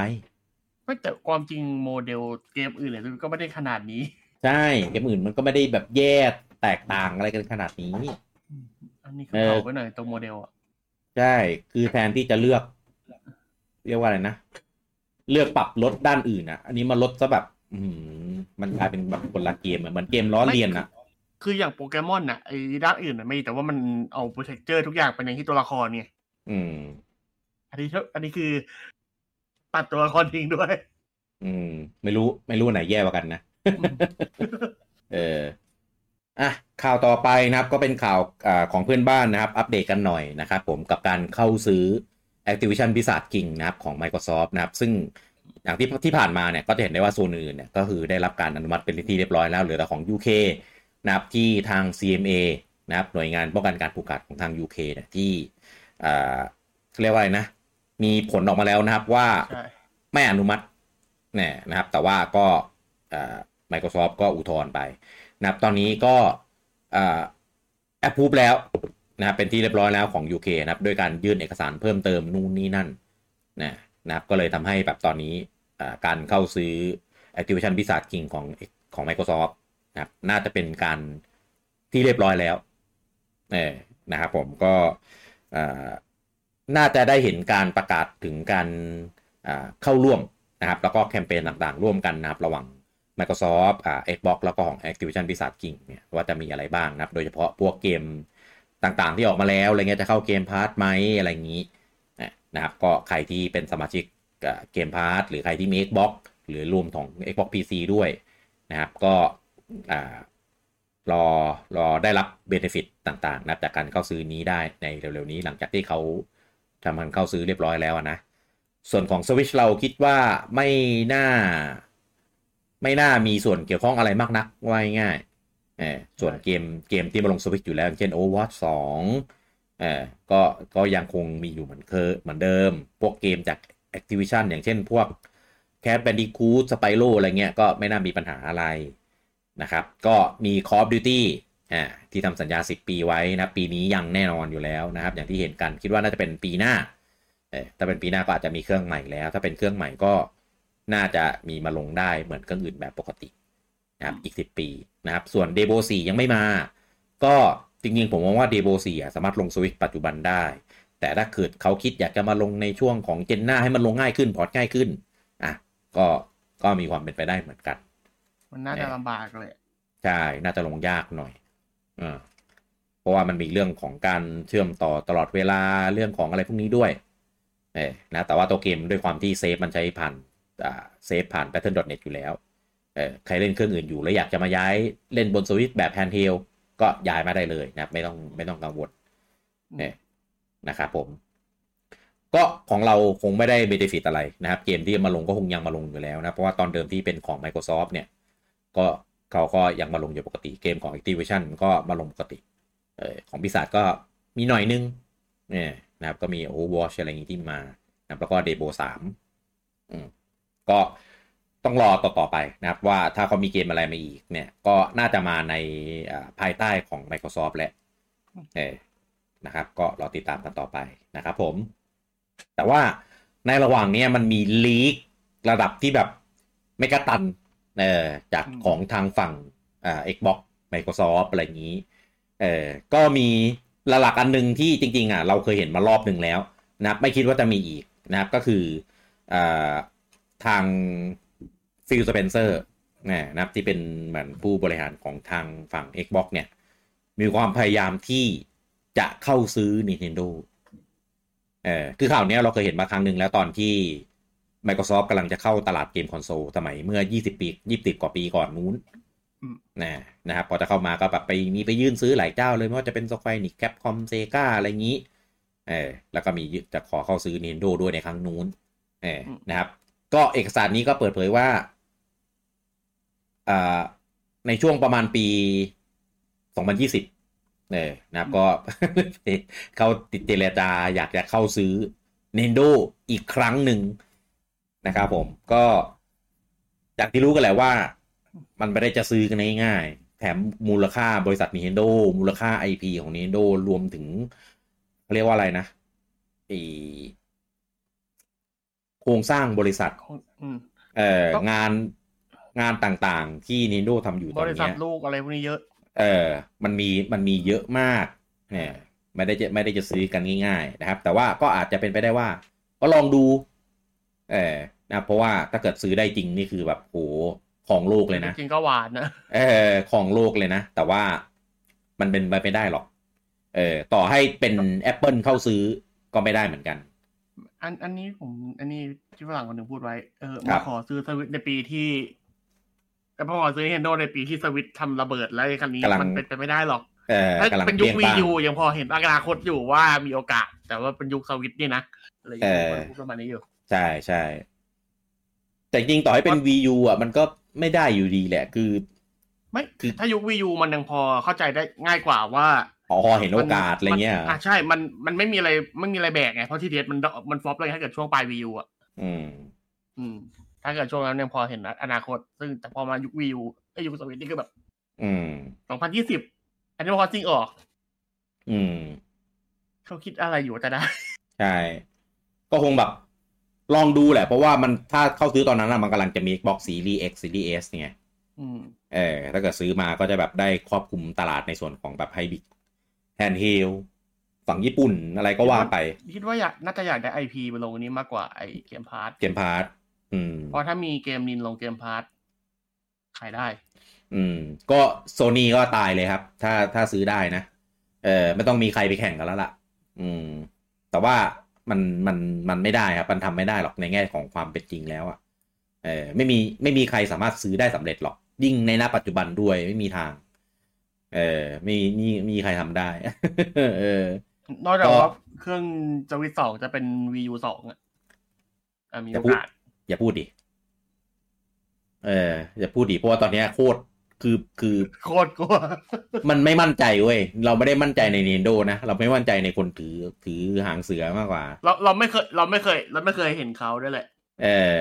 ไม่แต่ความจริงโมเดลเกมอื่นเลยก็ไม่ได้ขนาดนี้ ใช่เกมอื่นมันก็ไม่ได้แบบแย่แตกต่างอะไรกันขนาดนี้ อันนี้คือเอาไปหน่อยตรงโมเดลอะ ใช่ คือแทนที่จะเลือก เรียกว่าอะไรนะ เลือกปรับลดด้านอื่นอะอันนี้มาลดซะแบบ อืมมันกลายเป็นแบบคนละเกมเหมือนเกมล้อเลียนอะคืออย่างโปเกมอนอะไอ้ด้านอื่นอะไม่แต่ว่ามันเอาโปรเทคเจอร์ทุกอย่างไปในที่ตัวละครเนี่ยอืม อันนี้อันนี้คือ ตัดตัวละครทิ้งด้วย อืม ไม่รู้ ไม่รู้ไหนแย่กว่ากันนะ เออ อะข่าวต่อไปนะครับก็เป็นข่าวอของเพื่อนบ้านนะครับอัปเดตกันหน่อยนะครับผมกับการเข้าซื้อ Activision พิศาจกิงนะครับของ Microsoft นะครับ ซึ่งอย่างที่ที่ผ่านมาเนี่ยก็จะเห็นได้ว่าโซนอื่นเนี่ยก็คือได้รับการอนุมัติเป็นที่เรียบร้อยแล้วเหลือแต่ของ UK นะครับที่ทาง CMA นะครับหน่วยงานป้องกันการผูกขาดของทาง UK เนี่ยที่เรียกว่าอะไรนะ มีผลออกมาแล้วนะครับว่าไม่อนุมัติเนี่ยนะครับ แต่ว่าก็ Microsoft ก็อุทธรณ์ไป นะครับตอนนี้ก็แอปพูบแล้วนะครับเป็นที่เรียบร้อยแล้วของ UK นะครับด้วยการยื่นเอกสารเพิ่มเติมนู่นนี่นั่นนะนะครับก็เลยทำให้แบบตอนนี้การเข้าซื้อ Activision Blizzard King ของของ Microsoft นะครับน่าจะเป็นการที่เรียบร้อยแล้วเออนะครับผมก็น่าจะได้เห็นการประกาศถึงการเข้าร่วมนะครับแล้วก็แคมเปญต่างๆ ร่วมกันนะครับระหว่าง Microsoft อ่า Xbox แล้วก็ของ Activision Blizzard King เนี่ยว่าจะมีอะไรบ้างนะครับโดยเฉพาะพวกเกมต่างๆ ที่ออกมาแล้วอะไรเงี้ยจะเข้า Game Pass ไหมอะไรอย่างนี้นะครับก็ใครที่เป็นสมาชิก Game Pass หรือใครที่มี Xbox หรือรวมของ Xbox PC ด้วยนะครับก็รอรอได้รับ benefit ต่างๆนะจากการเข้าซื้อนี้ได้ในเร็วๆนี้หลังจากที่เขาทำมันเข้าซื้อเรียบร้อยแล้วนะ ส่วนของ Switch เราคิดว่าไม่น่า ไม่น่ามีส่วนเกี่ยวข้องอะไรมากนักว่าง่ายเออส่วนเกมเกมที่มาลงสวิตอยู่แล้ว เช่น Overwatch 2เออก็ก็ยังคงมีอยู่เหมือนเคยเหมือนเดิม พวกเกมจาก Activision อย่างเช่นพวก Cat Bandicoot Spyro อะไรเงี้ยก็ไม่น่ามีปัญหาอะไรนะครับ ก็มี Call of Duty อ่าที่ทำสัญญา 10 ปีไว้นะ ปีนี้ยังแน่นอนอยู่แล้วนะครับ อย่างที่เห็นกันคิดว่าน่าจะเป็นปีหน้าเออถ้าเป็นปีหน้าก็อาจจะมีเครื่องใหม่แล้ว ถ้าเป็นเครื่องใหม่ก็ น่าจะมีมาลงได้เหมือนเครื่องอื่นแบบปกตินะครับอีก 10 ปีนะครับ ส่วนเดโบ4ยังไม่มา ก็จริงๆ ผมมองว่าเดโบ4สามารถลงสวิตปัจจุบันได้ แต่ถ้าเกิดเขาคิดอยากจะมาลงในช่วงของเจนหน้าให้มันลงง่ายขึ้นพอร์ตง่ายขึ้นอะก็ก็มีความเป็นไปได้เหมือนกัน มันน่าจะลำบากเลยใช่น่าจะลงยากหน่อยอ่าเพราะว่ามันมีเรื่องของการเชื่อมต่อตลอดเวลาเรื่องของอะไรพวกนี้ด้วยเออนะแต่ว่าตัวเกมด้วยความที่ save มันใช้ผ่าน save ผ่าน Battle.net อยู่แล้วเออใครเล่นเครื่องอื่นอยู่ แล้วอยากจะมาย้ายเล่นบนสวิตแบบ handheld ก็ย้ายมาได้เลยนะไม่ต้องไม่ต้องกังวลเนี่ยนะครับผม ก็ของเราคงไม่ได้ benefit อะไรนะครับ เกมที่มาลงก็คงยังมาลงอยู่แล้วนะ เพราะว่าตอนเดิมที่เป็นของ Microsoft เนี่ย ก็เขาก็ยังมาลงอยู่ปกติเกมของ Activision ก็มาลงปกติเออของพิศาจก็มีหน่อยนึงเนี่ยนะครับ ก็มี Overwatch อะไรอย่างนี้ที่มานะแล้วก็ Debo 3อืม ก็ต้องรอต่อๆไปนะครับว่าถ้าเขามีเกมอะไรมาอีกเนี่ย ก็น่าจะมาในภายใต้ของ Microsoft แหละเอนะครับ ก็รอติดตามกันต่อไปนะครับผม แต่ว่าในระหว่างนี้มันมีลีกระดับที่แบบไม่กระตันเออจากของทางฝั่งอ่า Xbox Microsoft อะไรอย่างนี้เออก็มีหลุดอันหนึ่งที่จริง ๆอะเราเคยเห็นมารอบหนึ่งแล้วนะไม่คิดว่าจะมีอีกนะครับก็คืออ่า ทาง Phil Spencer นะครับที่เป็นเหมือนผู้บริหารของทางฝั่ง Xbox เนี่ย มีความพยายามที่จะเข้าซื้อ Nintendo เออคือข่าวนี้เราเคยเห็นมาครั้งหนึ่งแล้วตอนที่ Microsoft กำลังจะเข้าตลาดเกมคอนโซลสมัยเมื่อ 20 ปี 20 กว่าปีก่อนนู้นนะนะครับ พอจะเข้ามาก็แบบไปมีไปยื่นซื้อหลายเจ้าเลยไม่ว่าจะเป็นสควอนิกแคปคอมเซกาอะไรอย่างนี้ เออแล้วก็มีจะขอเข้าซื้อ Nintendo ด้วยในครั้งนู้น เออนะครับ ก็เอกสารนี้ก็เปิดเผยว่าในช่วงประมาณปี 2020เนี่ยนะครับก็เขาติดเจรจาอยากจะเข้าซื้อ Nintendo อีกครั้งหนึ่งนะครับผมก็อย่างที่รู้กันแหละว่า มันไม่ได้จะซื้อกันง่ายแถมมูลค่าบริษัท Nintendo มูลค่า IP ของ Nintendo รวมถึงเรียกว่าอะไรนะไอ โครงสร้างบริษัทเอ่องานงานต่างๆ ที่ Nintendo ทำอยู่ตอนนี้บริษัทลูกอะไรพวกนี้เยอะ เออ มันมีมันมีเยอะมากเนี่ยไม่ได้จะไม่ได้จะซื้อกันง่ายๆนะครับ แต่ว่าก็อาจจะเป็นไปได้ว่า ก็ลองดู เออนะเพราะว่าถ้าเกิดซื้อได้จริงนี่คือแบบโหของโลกเลยนะจริงก็หวานนะเออของโลกเลยนะ แต่ว่ามันเป็นไปไม่ได้หรอก เออต่อให้เป็น Apple เข้าซื้อก็ไม่ได้เหมือนกัน อันอันนี้ผม อันนี้ที่ฝรั่งคนหนึ่งพูดไว้ เออมาขอซื้อสวิตในปีที่แต่พอขอซื้อเฮนโดในปีที่สวิตทำระเบิดแล้วคันนี้มันเป็นไปไม่ได้หรอกถ้าเป็นยุควียูยังพอเห็นอนาคตอยู่ว่ามีโอกาส แต่ว่าเป็นยุคสวิตนี่นะอะไรอย่างเงี้ยพูดประมาณนี้อยู่ ใช่ใช่แต่จริงต่อให้เป็นวียูอะ มันก็ไม่ได้อยู่ดีแหละ คือ ไม่คือถ้ายุควียูมันยังพอเข้าใจได้ง่ายกว่าว่า อ๋อเห็นโอกาสอะไรเงี้ยอะใช่มันมันไม่มีอะไรไม่มีอะไรแบกไงเพราะทีเดียมันมันฟลอปเลยถ้าเกิดช่วงปลายวียูอะอืม อืม ถ้าเกิดช่วงนั้นยังพอเห็นอนาคต ซึ่งแต่พอมายุควียูไอ้ยุคสวิตนี่ก็แบบ อืมสองพันยี่สิบอันนี้พอจริงออก อืมเขาคิดอะไรอยู่จะได้ใช่ก็คงแบบ ลองดูแหละ เพราะว่ามันถ้าเข้าซื้อตอนนั้นมันกำลังจะมี Xbox Series X Series S เนี่ยเออถ้าเกิดซื้อมาก็จะแบบได้ครอบคลุมตลาดในส่วนของแบบไฮบิก handheld ฝั่งญี่ปุ่นอะไรก็ว่าไป คิดว่าอยากน่าจะอยากได้ IP มาลงนี้มากกว่าไอ Game Pass Game Pass อืมเพราะถ้ามีเกมนินลง Game Pass ขายได้ อืม ก็โซนี่ก็ตายเลยครับ ถ้าถ้าซื้อได้นะ เออไม่ต้องมีใครไปแข่งกันแล้วล่ะ อืม แต่ว่ามันมันมันไม่ได้ครับ มันทำไม่ได้หรอกในแง่ของความเป็นจริงแล้วอะ่ะเออไม่มีไม่มีใครสามารถซื้อได้สำเร็จหรอก ยิ่งในณปัจจุบันด้วยไม่มีทาง เออมีมีมีใครทำได้ เออ นอกจากว่าเครื่องจวิตสองจะเป็น VU สองอะมีโอกาสอย่าพูดดิ เออ อย่าพูดดิ เพราะว่าตอนนี้โคตรคือคือโคตรกลัว มันไม่มั่นใจเว้ย เราไม่ได้มั่นใจในเนนโดนะ เราไม่มั่นใจในคนถือถือหางเสือมากกว่า เราเราไม่เคย เราไม่เคย เราไม่เคยเห็นเขาด้วยแหละ เออ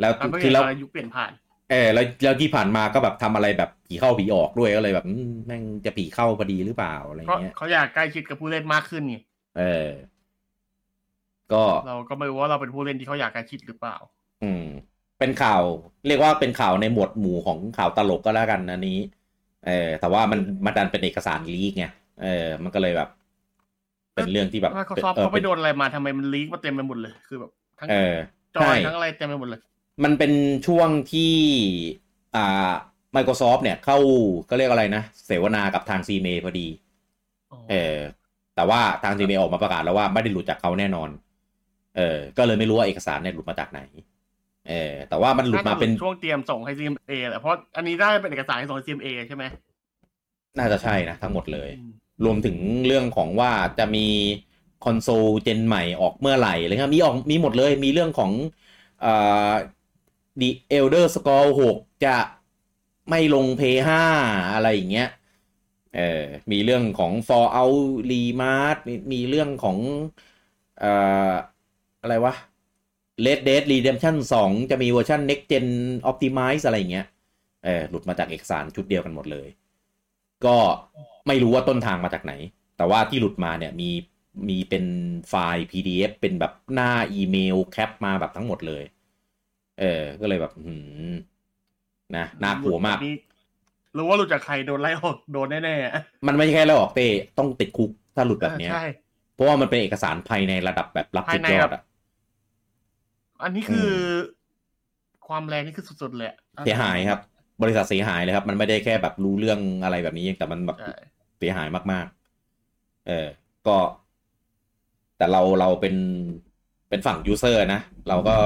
แล้วคือเรายุคเปลี่ยนผ่าน เออแล้วแล้วที่ผ่านมาก็แบบทำอะไรแบบผีเข้าผีออกด้วยก็เลยแบบแม่งจะผีเข้าพอดีหรือเปล่าอะไรเงี้ยเขาอยากใกล้ชิดกับผู้เล่นมากขึ้นไงเออ ก็เราก็ไม่รู้ว่าเราเป็นผู้เล่นที่เขาอยากใกล้ชิดหรือเปล่า อืม เป็นข่าว เรียกว่าเป็นข่าวในหมวดหมู่ของข่าวตลกก็แล้วกันอันนี้ เออ แต่ว่ามันมาดันเป็นเอกสารลีกไงเออ มันก็เลยแบบ เป็นเรื่องที่แบบเขาซอฟเขาไปโดนอะไรมาทำไมมันลีกมาเต็มไปหมดเลย คือแบบทั้งจอยทั้งอะไรเต็มไปหมดเลย มันเป็นช่วงที่อ่า Microsoft เนี่ยเข้าก็เรียกอะไรนะ เสวนากับทางซีเมพอดี เออ แต่ว่าทางซีเมออกมาประกาศแล้วว่าไม่ได้หลุดจากเขาแน่นอน เออ ก็เลยไม่รู้ว่าเอกสารเนี่ยหลุดมาจากไหน เออ แต่ว่ามันหลุดมาเป็นช่วงเตรียมส่งให้ CMA แหละเพราะอันนี้ได้เป็นเอกสารส่งให้ CMA ใช่ไหม น่าจะใช่นะ ทั้งหมดเลย รวมถึงเรื่องของว่าจะมีคอนโซลเจนใหม่ออกเมื่อไหร่เลยครับ มีออกมีหมดเลย มีเรื่องของอ่า The Elder Scroll 6 จะไม่ลง p 5อะไรอย่างเงี้ย เออมีเรื่องของ Fallout Remart มมีเรื่องของอ่าอะไรวะ Red Dead Redemption 2 จะมีเวอร์ชัน Next Gen Optimize อะไรอย่างเงี้ย เออหลุดมาจากเอกสารชุดเดียวกันหมดเลย ก็ไม่รู้ว่าต้นทางมาจากไหน แต่ว่าที่หลุดมาเนี่ยมีมีเป็นไฟล์ PDF เป็นแบบหน้าอีเมลแคปมาแบบทั้งหมดเลย เออ ก็เลยแบบหืมนะน่ากลัวมากรู้ว่าหลุดจากใครโดนไล่ออกโดนแน่ๆมันไม่ใช่แค่ไล่ออกเต้ต้องติดคุกถ้าหลุดแบบนี้เพราะว่ามันเป็นเอกสารภายในระดับแบบรับสุดยอดอะอันนี้คือ ความแรงนี่คือสุดๆเลยเสียหายครับ บริษัทเสียหายเลยครับ มันไม่ได้แค่แบบรู้เรื่องอะไรแบบนี้แต่มันแบบเสียหายมากๆ เออ ก็ แต่เราเราเป็นเป็นฝั่ง user นะ เราก็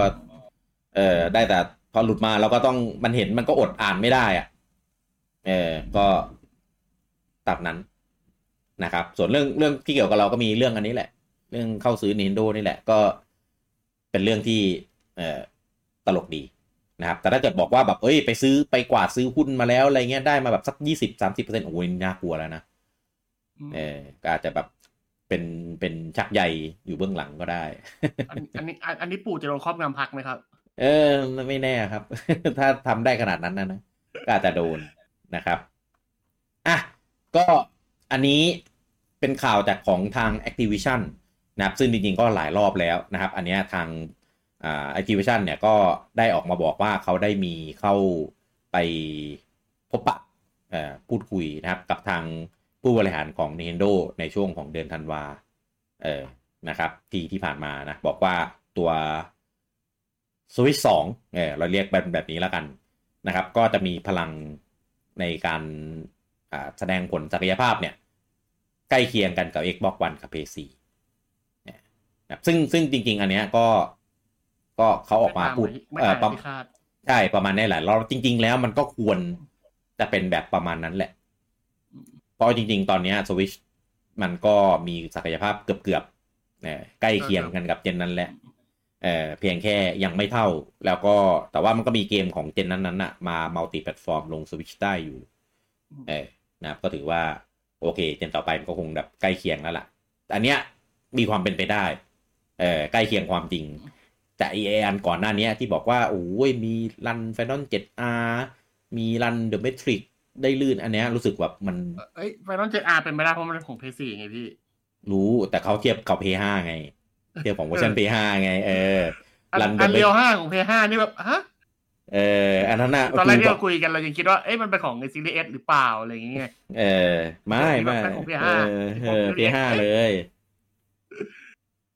เออได้แต่พอหลุดมาเราก็ต้องมันเห็นมันก็อดอ่านไม่ได้อะเออก็ตามนั้นนะครับ ส่วนเรื่องเรื่องที่เกี่ยวกับเราก็มีเรื่องอันนี้แหละ เรื่องเข้าซื้อ Nintendo นี่แหละ ก็เป็นเรื่องที่เอ่อตลกดีนะครับ แต่ถ้าเกิดบอกว่าแบบเอ้ยไปซื้อไปกวาดซื้อหุ้นมาแล้วอะไรเงี้ยได้มาแบบสักยี่สิบสามสิบเปอร์เซ็นต์โอ้ยน่ากลัวแล้วนะเออก็อาจจะแบบเป็นเป็นชักใหญ่อยู่เบื้องหลังก็ได้ อันนี้อันนี้ปู่จะโดนครอบงำพักไหมครับ เออ ไม่แน่ครับ ถ้าทำได้ขนาดนั้นนะนะก็อาจจะโดนนะครับอะก็อันนี้เป็นข่าวจากของทาง Activision นะครับ ซึ่งจริงๆก็หลายรอบแล้วนะครับ อันนี้ทางอ่า Activision เนี่ยก็ได้ออกมาบอกว่าเขาได้มีเข้าไปพบปะพูดคุยนะครับ กับทางผู้บริหารของ Nintendo ในช่วงของเดือนธันวาเออนะครับ ที่ที่ผ่านมานะ บอกว่าตัว Switch 2เออเราเรียกแบบแบบนี้แล้วกันนะครับ ก็จะมีพลังในการแสดงผลศักยภาพเนี่ยใกล้เคียงกันกับ Xbox One กับ PS4 นะซึ่งซึ่งจริง ๆ อันเนี้ยก็ก็เขาออกมาพูดเออประใช่ประมาณนี้แหละเราจริง ๆ แล้วมันก็ควรจะเป็นแบบประมาณนั้นแหละ เพราะจริง ๆ ตอนนี้สวิชมันก็มีศักยภาพเกือบๆใกล้เคียงกันกับเจนนั้นแหละ เออเพียงแค่ยังไม่เท่า แล้วก็แต่ว่ามันก็มีเกมของ gen นั้นๆน่ะมา multiplatform ลงสวิชได้อยู่เออนะครับก็ถือว่า โอเค gen ต่อไปมันก็คงแบบใกล้เคียงแล้วล่ะ อันเนี้ยมีความเป็นไปได้เออใกล้เคียงความจริง แต่ไออันก่อนหน้านี้ที่บอกว่า โอ้ยมี run Final 7R มี run The Matrix ได้ลื่นอันเนี้ยรู้สึกแบบมันเอ้ยไฟนอล 7R เป็นไม่ได้เพราะมันเป็นของ PS4 ไงพี่ รู้แต่เขาเทียบกับ PS5 ไง เทียบของเวอร์ชัน PS5 ไง เออรันเรียวห้าของ PS5 นี่แบบฮะเอออันนั้นนะตอนแรกที่เราคุยกันเรายังคิดว่าเอ้ยมันเป็นของในซีรีส์เอสหรือเปล่าอะไรอย่างเงี้ยเออ ไม่ไม่ของ PS5 เออ PS5 เลย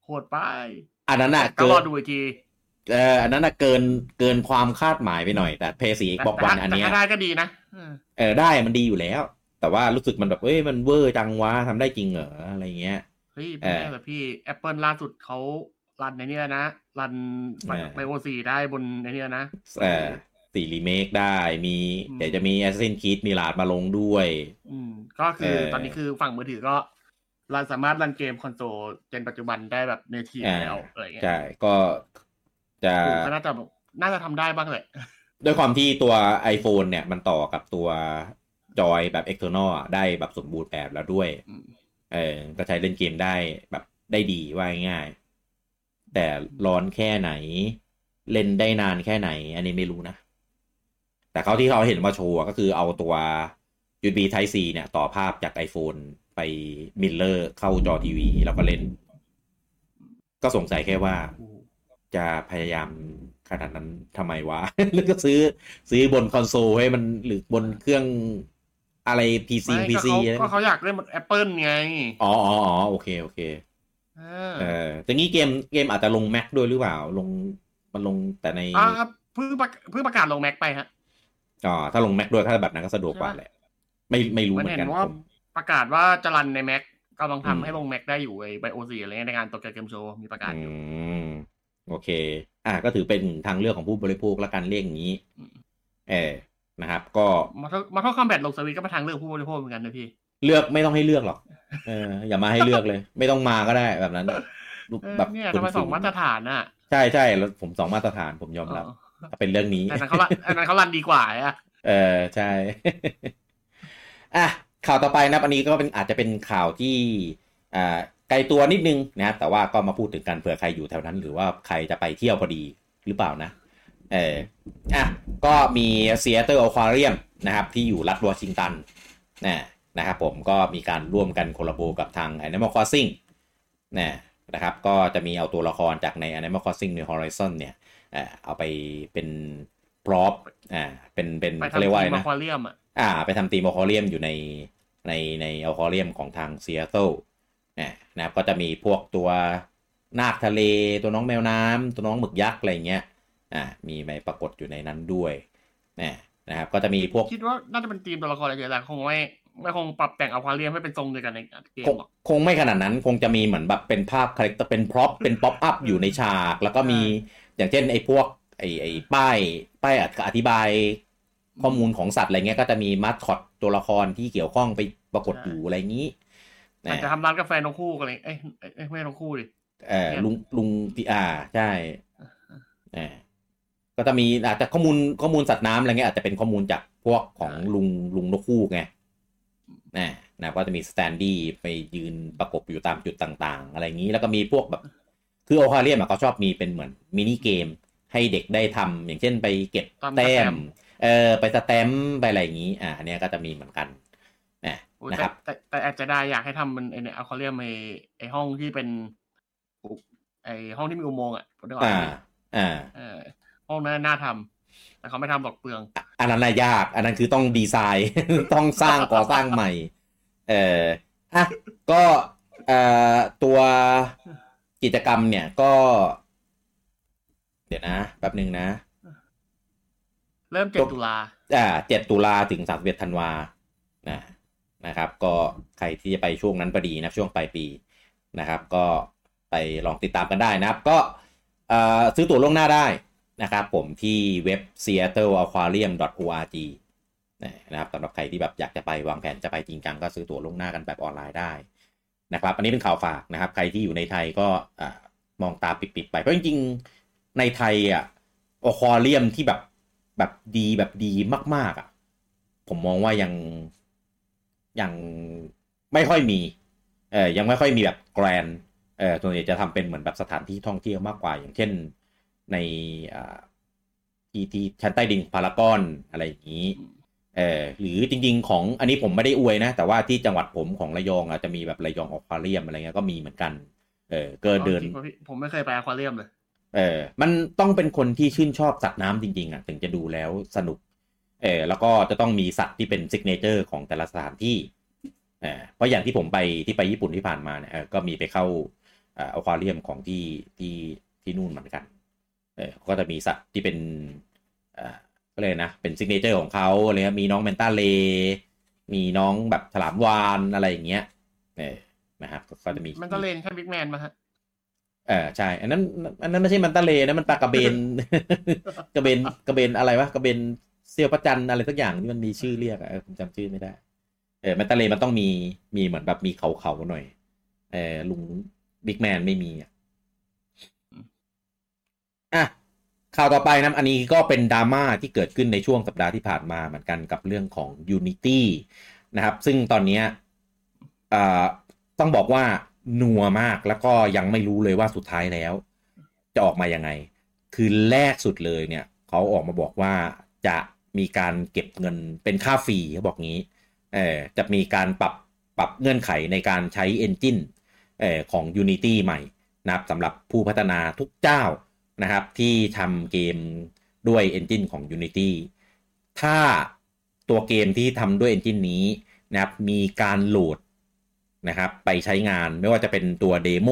โหดไปอันนั้นอะก็รอดูอีกทีเอออันนั้นอะเกินเกินความคาดหมายไปหน่อย แต่เพย์สีบอกวันอันนี้ได้ก็ดีนะเออได้มันดีอยู่แล้ว แต่ว่ารู้สึกมันแบบเอ้ยมันเวอร์จังวะทำได้จริงเหรออะไรเงี้ย เฮ้ยไม่แต่พี่ Apple ล่าสุดเขา run ในนี้นะ run macOS ได้บนในนี้นะเออสี่รีเมคได้มี เดี๋ยวจะมี Assassin's Creed มีลาดมาลงด้วย อืม ก็คือตอนนี้คือฝั่งมือถือก็ run สามารถ run เกม console gen ปัจจุบันได้แบบ native แล้วอะไรเงี้ยใช่ ก็จะน่าจะน่าจะทำได้บ้างเลยด้วยความที่ตัว iPhone เนี่ยมันต่อกับตัวจอยแบบ external ได้แบบสมบูรณ์แบบแล้วด้วย เออก็ใช้เล่นเกมได้แบบได้ดีว่าง่าย แต่ร้อนแค่ไหน เล่นได้นานแค่ไหน อันนี้ไม่รู้นะ แต่เขาที่เขาเห็นมาโชว์ก็คือเอาตัว USB Type C เนี่ย ต่อภาพจาก iPhone ไปมิลเลอร์เข้าจอทีวี แล้วก็เล่น ก็สงสัยแค่ว่า จะพยายามขนาดนั้นทำไมวะแล้วก็ซื้อซื้อบนคอนโซลให้มันหรือบนเครื่อง อะไร PC PC ก็เขาอยากเล่นบนแอปเปิลไง อ๋ออ๋อโอเค โอเค เออแต่นี้เกมเกมอาจจะลง Mac ด้วยหรือเปล่า ลงมันลงแต่ในอ่าเพิ่งเพิ่งประกาศลง Mac ไปฮะอ๋อถ้าลง Mac ด้วยถ้าแบบนั้นก็สะดวกกว่าแหละ ไม่ไม่รู้เหมือนกันว่าประกาศว่าจะรันในแม็กกำลังทำให้ลงแม็กได้อยู่ไอไบโอซีอะไรในงานตัวเกมโชว์มีประกาศอยู่โอเค อ่าก็ถือเป็นทางเลือกของผู้บริโภคและการเรียกอย่างนี้ เออ นะครับ ก็มามาเข้าคอมแบทลงสวิตก็มาทางเลือกผู้บริโภคเหมือนกันนะพี่ เลือกไม่ต้องให้เลือกหรอกเอออย่ามาให้เลือกเลย ไม่ต้องมาก็ได้แบบนั้นแบบเนี่ยทำไมสองมาตรฐานอะ ใช่ใช่แล้วผมสองมาตรฐานผมยอมรับเป็นเรื่องนี้อันนั้นเขาอันนั้นเขารันดีกว่าอะเออใช่อะข่าวต่อไปนะอันนี้ก็เป็นอาจจะเป็นข่าวที่อ่าไกลตัวนิดนึงนะแต่ว่าก็มาพูดถึงกันเผื่อใครอยู่แถวนั้น หรือว่าใครจะไปเที่ยวพอดีหรือเปล่านะ เอออะก็มีเซียเตอร์อควาเรียมนะครับที่อยู่รัฐวอชิงตันนะนะครับผมก็มีการร่วมกันโคลาโบกับทาง Animal Crossing นะนะครับก็จะมีเอาตัวละครจากใน Animal Crossing New Horizon เนี่ยเอาไปเป็น prop อ่าเป็นเป็นเขาเรียกว่านะอ่า ไปทำ theme aquarium อยู่ในในในอคอเรียมของทางซีแอตเทิลนะครับก็จะมีพวกตัวนาคทะเลตัวน้องแมวน้ำตัวน้องหมึกยักษ์อะไรเงี้ย อ่ามีไปปรากฏอยู่ในนั้นด้วยนะนะครับก็จะมีพวกคิดว่าน่าจะเป็นทีมตัวละครอะไรอย่างเงี้ยคงไม่ไม่คงปรับแต่งอควาเรียมให้เป็นทรงเดียวกันในเกมคงไม่ขนาดนั้นคงจะมีเหมือนแบบเป็นภาพ character เป็น prop เป็น pop-up อยู่ในฉาก แล้วก็มีอย่างเช่นไอ้พวกไอ้ไอ้ป้ายป้ายอธิบายข้อมูลของสัตว์อะไรเงี้ยก็จะมีมาสคอตตัวละครที่เกี่ยวข้องไปปรากฏอยู่อะไรอย่างนี้อาจจะทำร้านกาแฟนงคู่กันเลยเอ้ยไม่นงคู่ดิเออลุงลุงพีอาใช่เออ ก็จะมีอาจจะข้อมูลข้อมูลสัตว์น้ำอะไรเงี้ยอาจจะเป็นข้อมูลจากพวกของลุงลุงนกคู่ไงนะนะก็จะมีสแตนดี้ไปยืนประกบอยู่ตามจุดต่าง ๆ อะไรอย่างนี้แล้วก็มีพวกแบบ คือโอคาเรียมเขาชอบมีเป็นเหมือนมินิเกม ให้เด็กได้ทำอย่างเช่นไปเก็บแต้มเออไปสแตมไปอะไรอย่างนี้ อ่าเนี้ยก็จะมีเหมือนกันนะนะครับแต่แต่อาจจะได้อยากให้ทำมันไอเนี่ยเอาเขาเรียกไอไอห้องที่เป็นไอห้องที่มีอุโมงค์อะผมได้อ่าอ่าเออ ห้องนั้นน่าทำแต่เขาไม่ทำหรอกเปลือง อันนั้นน่ายาก อันนั้นคือต้องดีไซน์ ต้องสร้างก่อสร้างใหม่ เอออะก็เอ่อตัวกิจกรรมเนี่ยก็ เดี๋ยวนะแป๊บหนึ่งนะ เริ่มเจ็ดตุลาอ่าเจ็ดตุลาถึงสามสิบเอ็ดธันวานะนะครับ ก็ใครที่จะไปช่วงนั้นพอดีนะช่วงปลายปีนะครับ ก็ไปลองติดตามกันได้นะครับ ก็ซื้อตั๋วล่วงหน้าได้ นะครับผมที่เว็บ seattleaquarium.org นะครับสำหรับใครที่แบบอยากจะไปวางแผนจะไปจริงจังก็ซื้อตั๋วล่วงหน้ากันแบบออนไลน์ได้นะครับ อันนี้เป็นข่าวฝากนะครับ ใครที่อยู่ในไทยก็มองตาปิดๆไป เพราะจริงๆ ในไทยอะอควาเรียมที่แบบแบบดีแบบดีมาก ๆอะผมมองว่ายังยังไม่ค่อยมีเออยังไม่ค่อยมีแบบแกรนเออส่วนใหญ่จะทำเป็นเหมือนแบบสถานที่ท่องเที่ยวมากกว่า อย่างเช่น ในอ่าที่ที่ชั้นใต้ดินพารากอนอะไรอย่างนี้เออหรือจริง ๆ ของอันนี้ผมไม่ได้อวยนะ แต่ว่าที่จังหวัดผมของระยองอาจจะมีแบบระยองอควาเรียมอะไรเงี้ยก็มีเหมือนกัน เออเกินเดิน ผมไม่เคยไปอควาเรียมเลยเออมันต้องเป็นคนที่ชื่นชอบสัตว์น้ำจริง ๆอะถึงจะดูแล้วสนุกเออแล้วก็จะต้องมีสัตว์ที่เป็น signature ของแต่ละสถานที่เออเพราะอย่างที่ผมไปที่ไปญี่ปุ่นที่ผ่านมาเนี่ยก็มีไปเข้าอควาเรียมของที่ที่ที่นู่นเหมือนกัน เออก็จะมีสัตว์ที่เป็นอ่าก็เลยนะ เป็น signature ของเขาอะไรเงี้ยมีน้อง manta ray มีน้องแบบฉลามวาฬอะไรอย่างเงี้ยเออนะครับก็จะมีมันก็เลนแค่บิ๊กแมนมาฮะเออใช่ อันนั้น อันนั้นไม่ใช่ manta ray นะมันปลากระเบน กระเบนกระเบนอะไรวะกระเบนเซียวประจันอะไรสักอย่างที่มันมีชื่อเรียกอะผมจำชื่อไม่ได้ เออมันตะเลมันต้องมีมีเหมือนแบบมีเขาเขาหน่อย เออลุงบิ๊กแมนไม่มีอะ อะข่าวต่อไปนะอันนี้ก็เป็นดราม่าที่เกิดขึ้นในช่วงสัปดาห์ที่ผ่านมาเหมือนกันกับเรื่องของ Unity นะครับ ซึ่งตอนนี้ต้องบอกว่านัวมากแล้วก็ยังไม่รู้เลยว่าสุดท้ายแล้ว จะออกมายังไง คือแรกสุดเลยเนี่ย เขาออกมาบอกว่าจะมีการเก็บเงินเป็นค่าฟรีเขาบอกงี้เออจะมีการปรับปรับเงื่อนไขในการใช้ Engine เออของ Unity ใหม่นะครับสำหรับผู้พัฒนาทุกเจ้า นะครับ ที่ทำเกมด้วย Engine ของ Unity ถ้าตัวเกมที่ทำด้วย Engine นี้นะครับมีการโหลดนะครับไปใช้งานไม่ว่าจะเป็นตัวเดโม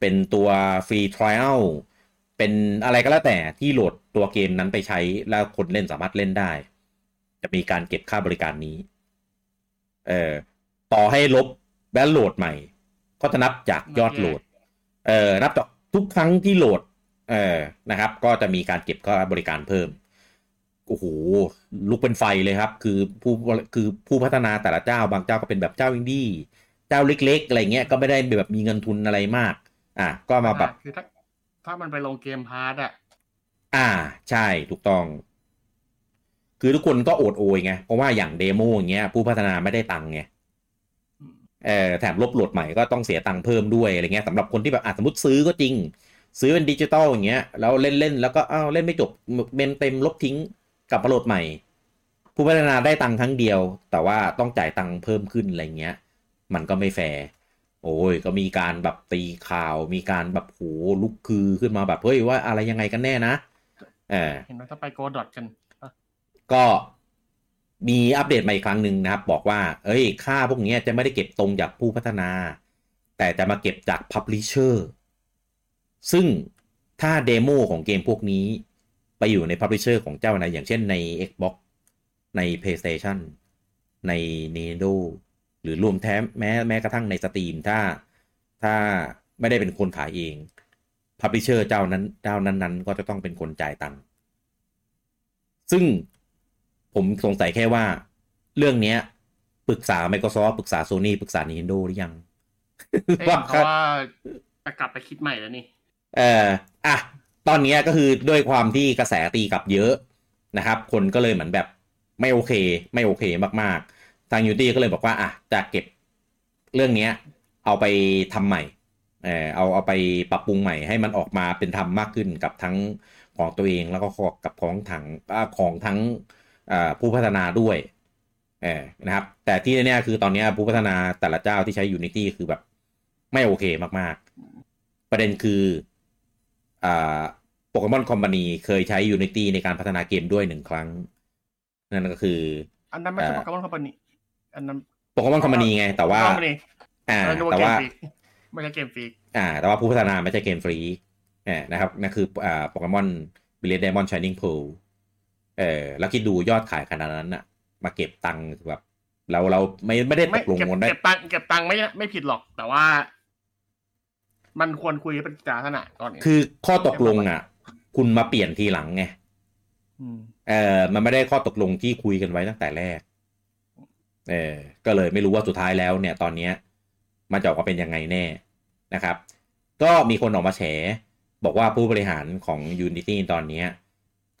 เป็นตัวฟรีทริอัลเป็นอะไรก็แล้วแต่ที่โหลดตัวเกมนั้นไปใช้แล้วคนเล่นสามารถเล่นได้ จะมีการเก็บค่าบริการนี้ เอ่อต่อให้ลบแ้วโหลดใหม่ ก็จะนับจากยอดโหลด เอ่อนับจากทุกครั้งที่โหลด เออนะครับ ก็จะมีการเก็บค่าบริการเพิ่มโอ้โหลุกเป็นไฟเลยครับ คือผู้คือผู้พัฒนาแต่ละเจ้าบางเจ้าก็เป็นแบบเจ้าอินดี้เจ้าเล็ก ๆ อะไรเงี้ยก็ไม่ได้แบบมีเงินทุนอะไรมาก อะก็มาแบบคือถ้าถ้ามันไปลง Game Pass อะอ่าใช่ถูกต้อง คือทุกคนก็โอดโอยไงเพราะว่าอย่าง demo อย่างเงี้ย ผู้พัฒนาไม่ได้ตังค์ไงเออแถมลบโหลดใหม่ก็ต้องเสียตังค์เพิ่มด้วยอะไรเงี้ยสำหรับคนที่แบบอาจสมมติซื้อก็จริง ซื้อเป็นดิจิตอลอย่างเงี้ยแล้วเล่นเล่นแล้วก็อ้าวเล่นไม่จบเมมเต็มลบทิ้งกลับมาโหลดใหม่ ผู้พัฒนาได้ตังค์ครั้งเดียว แต่ว่าต้องจ่ายตังค์เพิ่มขึ้นอะไรเงี้ย มันก็ไม่แฟร์โอ้ยก็มีการแบบตีข่าวมีการแบบโหลุกคือขึ้นมาแบบเฮ้ยว่าอะไรยังไงกันแน่นะเออเห็นว่าถ้าไป Godot กันก็มีอัปเดตมาอีกครั้งหนึ่งนะครับ บอกว่า เอ้ย ค่าพวกนี้จะไม่ได้เก็บตรงจากผู้พัฒนา แต่จะมาเก็บจาก publisher ซึ่งถ้า demo ของเกมพวกนี้ ไปอยู่ใน publisher ของเจ้าไหนอย่างเช่นใน Xbox ใน PlayStation ใน Nintendo หรือรวมแท้แม้แม้กระทั่งในสตรีมถ้าถ้าไม่ได้เป็นคนขายเองพับลิเชอร์เจ้านั้นเจ้านั้นนั้นก็จะต้องเป็นคนจ่ายตังค์ซึ่งผมสงสัยแค่ว่าเรื่องเนี้ยปรึกษา Microsoft ปรึกษา Sony ปรึกษา Nintendo หรือยังว่าเพราะว่าจะกลับไปคิดใหม่แล้วนี่ เอ่ออะตอนนี้ก็คือด้วยความที่กระแสตีกลับเยอะนะครับ คนก็เลยเหมือนแบบไม่โอเค ไม่โอเคมากๆ ทางยูตี้ก็เลยบอกว่าอะจะเก็บเรื่องนี้เอาไปทำใหม่เออเอาเอาไปปรับปรุงใหม่ให้มันออกมาเป็นธรรมมากขึ้นกับทั้งของตัวเองแล้วก็กับของถังของทั้งผู้พัฒนาด้วยเออนะครับ แต่ที่แน่ๆคือตอนนี้ผู้พัฒนาแต่ละเจ้าที่ใช้ Unity คือแบบไม่โอเคมากๆ ประเด็นคือ Pokémon Company เคยใช้ Unity ในการพัฒนาเกมด้วยหนึ่งครั้ง นั่นก็คือ อันนั้นไม่ใช่ Pokémon Company อันนั้น Pokémon Company ไง แต่ว่าอ่าแต่ว่าไม่ใช่เกมฟรีอ่า แต่ว่าผู้พัฒนาไม่ใช่เกมฟรีนะครับนั่นคืออ่า Pokémon Brilliant Diamond Shining Pearl เออแล้วคิดดูยอดขายขนาดนั้นอะมาเก็บตังค์แบบเราเราไม่ไม่ได้ตกลงกันได้เก็บตังค์เก็บตังค์ไม่ไม่ผิดหรอก แต่ว่า มันควรคุยเป็นจาขนาดก่อนคือข้อตกลงอะ คุณมาเปลี่ยนทีหลังไงเออมันไม่ได้ข้อตกลงที่คุยกันไว้ตั้งแต่แรก เออก็เลยไม่รู้ว่าสุดท้ายแล้ว เนี่ย ตอนเนี้ยมันจะออกมาเป็นยังไงแน่นะครับ ก็มีคนออกมาแฉบอกว่าผู้บริหารของ Unity ตอนนี้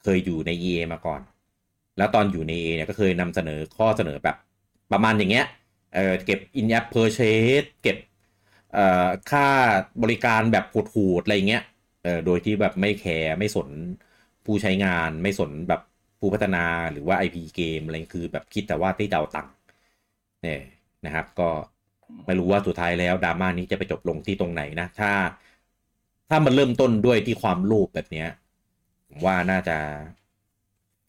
เคยอยู่ใน EA มาก่อน แล้วตอนอยู่ใน EA เนี่ยก็เคยนำเสนอข้อเสนอแบบประมาณอย่างเงี้ย เออเก็บ in app purchase เก็บเอ่อ ค่าบริการแบบโหดๆอะไรเงี้ยเออโดยที่แบบไม่แคร์ไม่สนผู้ใช้งานไม่สนแบบผู้พัฒนาหรือว่า IP เกมอะไรคือแบบคิดแต่ว่าที่เดาตังค์เนี่ยนะครับ ก็ไม่รู้ว่าสุดท้ายแล้วดราม่านี้จะไปจบลงที่ตรงไหนนะ ถ้า ถ้ามันเริ่มต้นด้วยที่ความโลภแบบเนี้ยว่าน่าจะ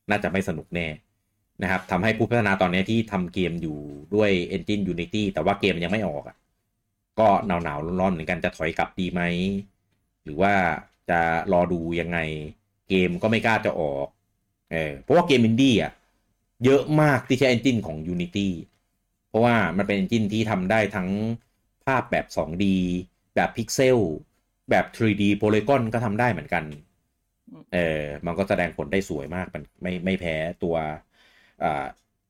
น่าจะไม่สนุกแน่นะครับทำให้ผู้พัฒนาตอนนี้ที่ทำเกมอยู่ด้วย Engine Unity แต่ว่าเกมยังไม่ออกอะ ก็หนาวหนาวร้อนๆเหมือนกันจะถอยกลับดีไหม หรือว่าจะรอดูยังไง เกมก็ไม่กล้าจะออกเออเพราะว่าเกมอินดี้อะเยอะมากที่ใช้ Engine ของ Unity เพราะว่ามันเป็น Engine ที่ทำได้ทั้งภาพแบบ 2D แบบพิกเซลแบบ 3D Polygon ก็ทำได้เหมือนกัน เออ มันก็แสดงผลได้สวยมาก มันไม่ไม่แพ้ตัว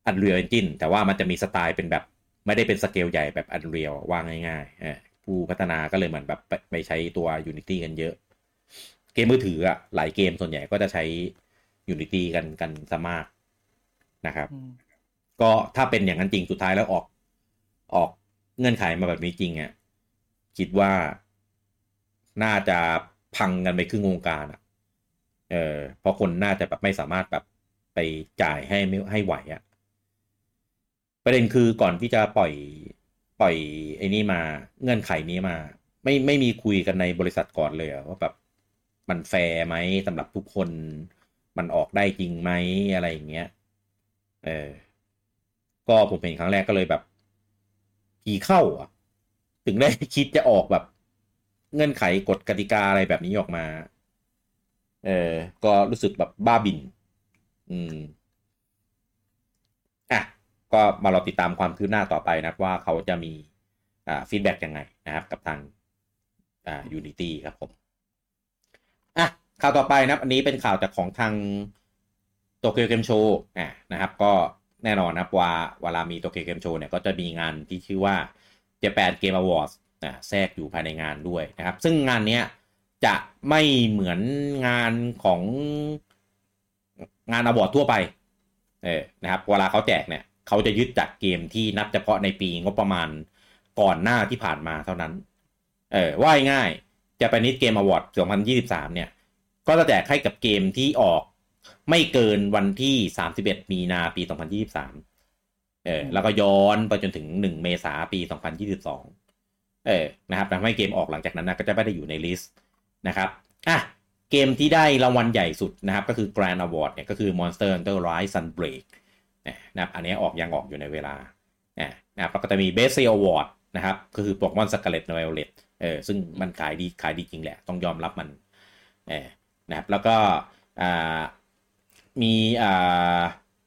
Unreal Engine แต่ว่ามันจะมีสไตล์เป็นแบบ ไม่ได้เป็นสเกลใหญ่แบบ Unreal ว่างง่ายๆผู้พัฒนาก็เลยเหมือนแบบไปใช้ตัว Unity กันเยอะ เกมมือถืออะหลายเกมส่วนใหญ่ก็จะใช้ Unity กันกันสมากนะครับ ก็ถ้าเป็นอย่างนั้นจริงสุดท้ายแล้วออกออกเงื่อนไขมาแบบนี้จริงอะคิดว่าน่าจะพังกันไปครึ่งวงการอะเออเพราะคนน่าจะแบบไม่สามารถแบบไปจ่ายให้ไม่ให้ไหวอะ ประเด็นคือก่อนที่จะปล่อยปล่อยไอ้นี่มาเงื่อนไขนี้มา ไม่ไม่มีคุยกันในบริษัทก่อนเลยว่าแบบมันแฟร์ไหมสำหรับทุกคนมันออกได้จริงไหมอะไรอย่างเงี้ยเออก็ผมเห็นครั้งแรกก็เลยแบบกี่เข้าอะ ถึงได้คิดจะออกแบบเงื่อนไขกฎกติกาอะไรแบบนี้ออกมา เออ ก็รู้สึกแบบบ้าบิน อืม ก็มาเราติดตามความคืบหน้าต่อไปนะว่าเขาจะมีฟีดแบ็กยังไงนะครับ กับทางอ่า Unity ครับผมอะข่าวต่อไปนะอันนี้เป็นข่าวจากของทางโตเกียวเกมโชว์อะนะครับ ก็แน่นอนนะครับว่าเวลามีโตเกียวเกมโชว์เนี่ยก็จะมีงานที่ชื่อว่า Japan Game Awards นะแทรกอยู่ภายในงานด้วยนะครับ ซึ่งงานเนี้ยจะไม่เหมือนงานของงานอวอร์ดทั่วไป เออนะครับ เวลาเขาแจกเนี่ย เขาจะยึดจากเกมที่นับเฉพาะในปีงบประมาณก่อนหน้าที่ผ่านมาเท่านั้น เออว่าง่ายจะไปนิดเกมอวอร์ด2023 เนี่ย ก็จะแจกให้กับเกมที่ออกไม่เกินวันที่ 31 มีนาปี 2023 เออแล้วก็ย้อนไปจนถึง 1 เมษาปี 2022 เออนะครับทำให้เกมออกหลังจากนั้นนะก็จะไม่ได้อยู่ในลิสต์นะครับอะเกมที่ได้รางวัลใหญ่สุดนะครับ ก็คือ Grand Award เนี่ยก็คือ Monster Hunter Rise Sunbreak นะครับอันนี้ออกยังออกอยู่ในเวลานะครับแล้วก็จะมี Best Sale Award นะครับก็คือ Pokemon Scarlet Violet เออซึ่งมันขายดีขายดีจริงแหละ ต้องยอมรับมันเออนะครับแล้วก็มี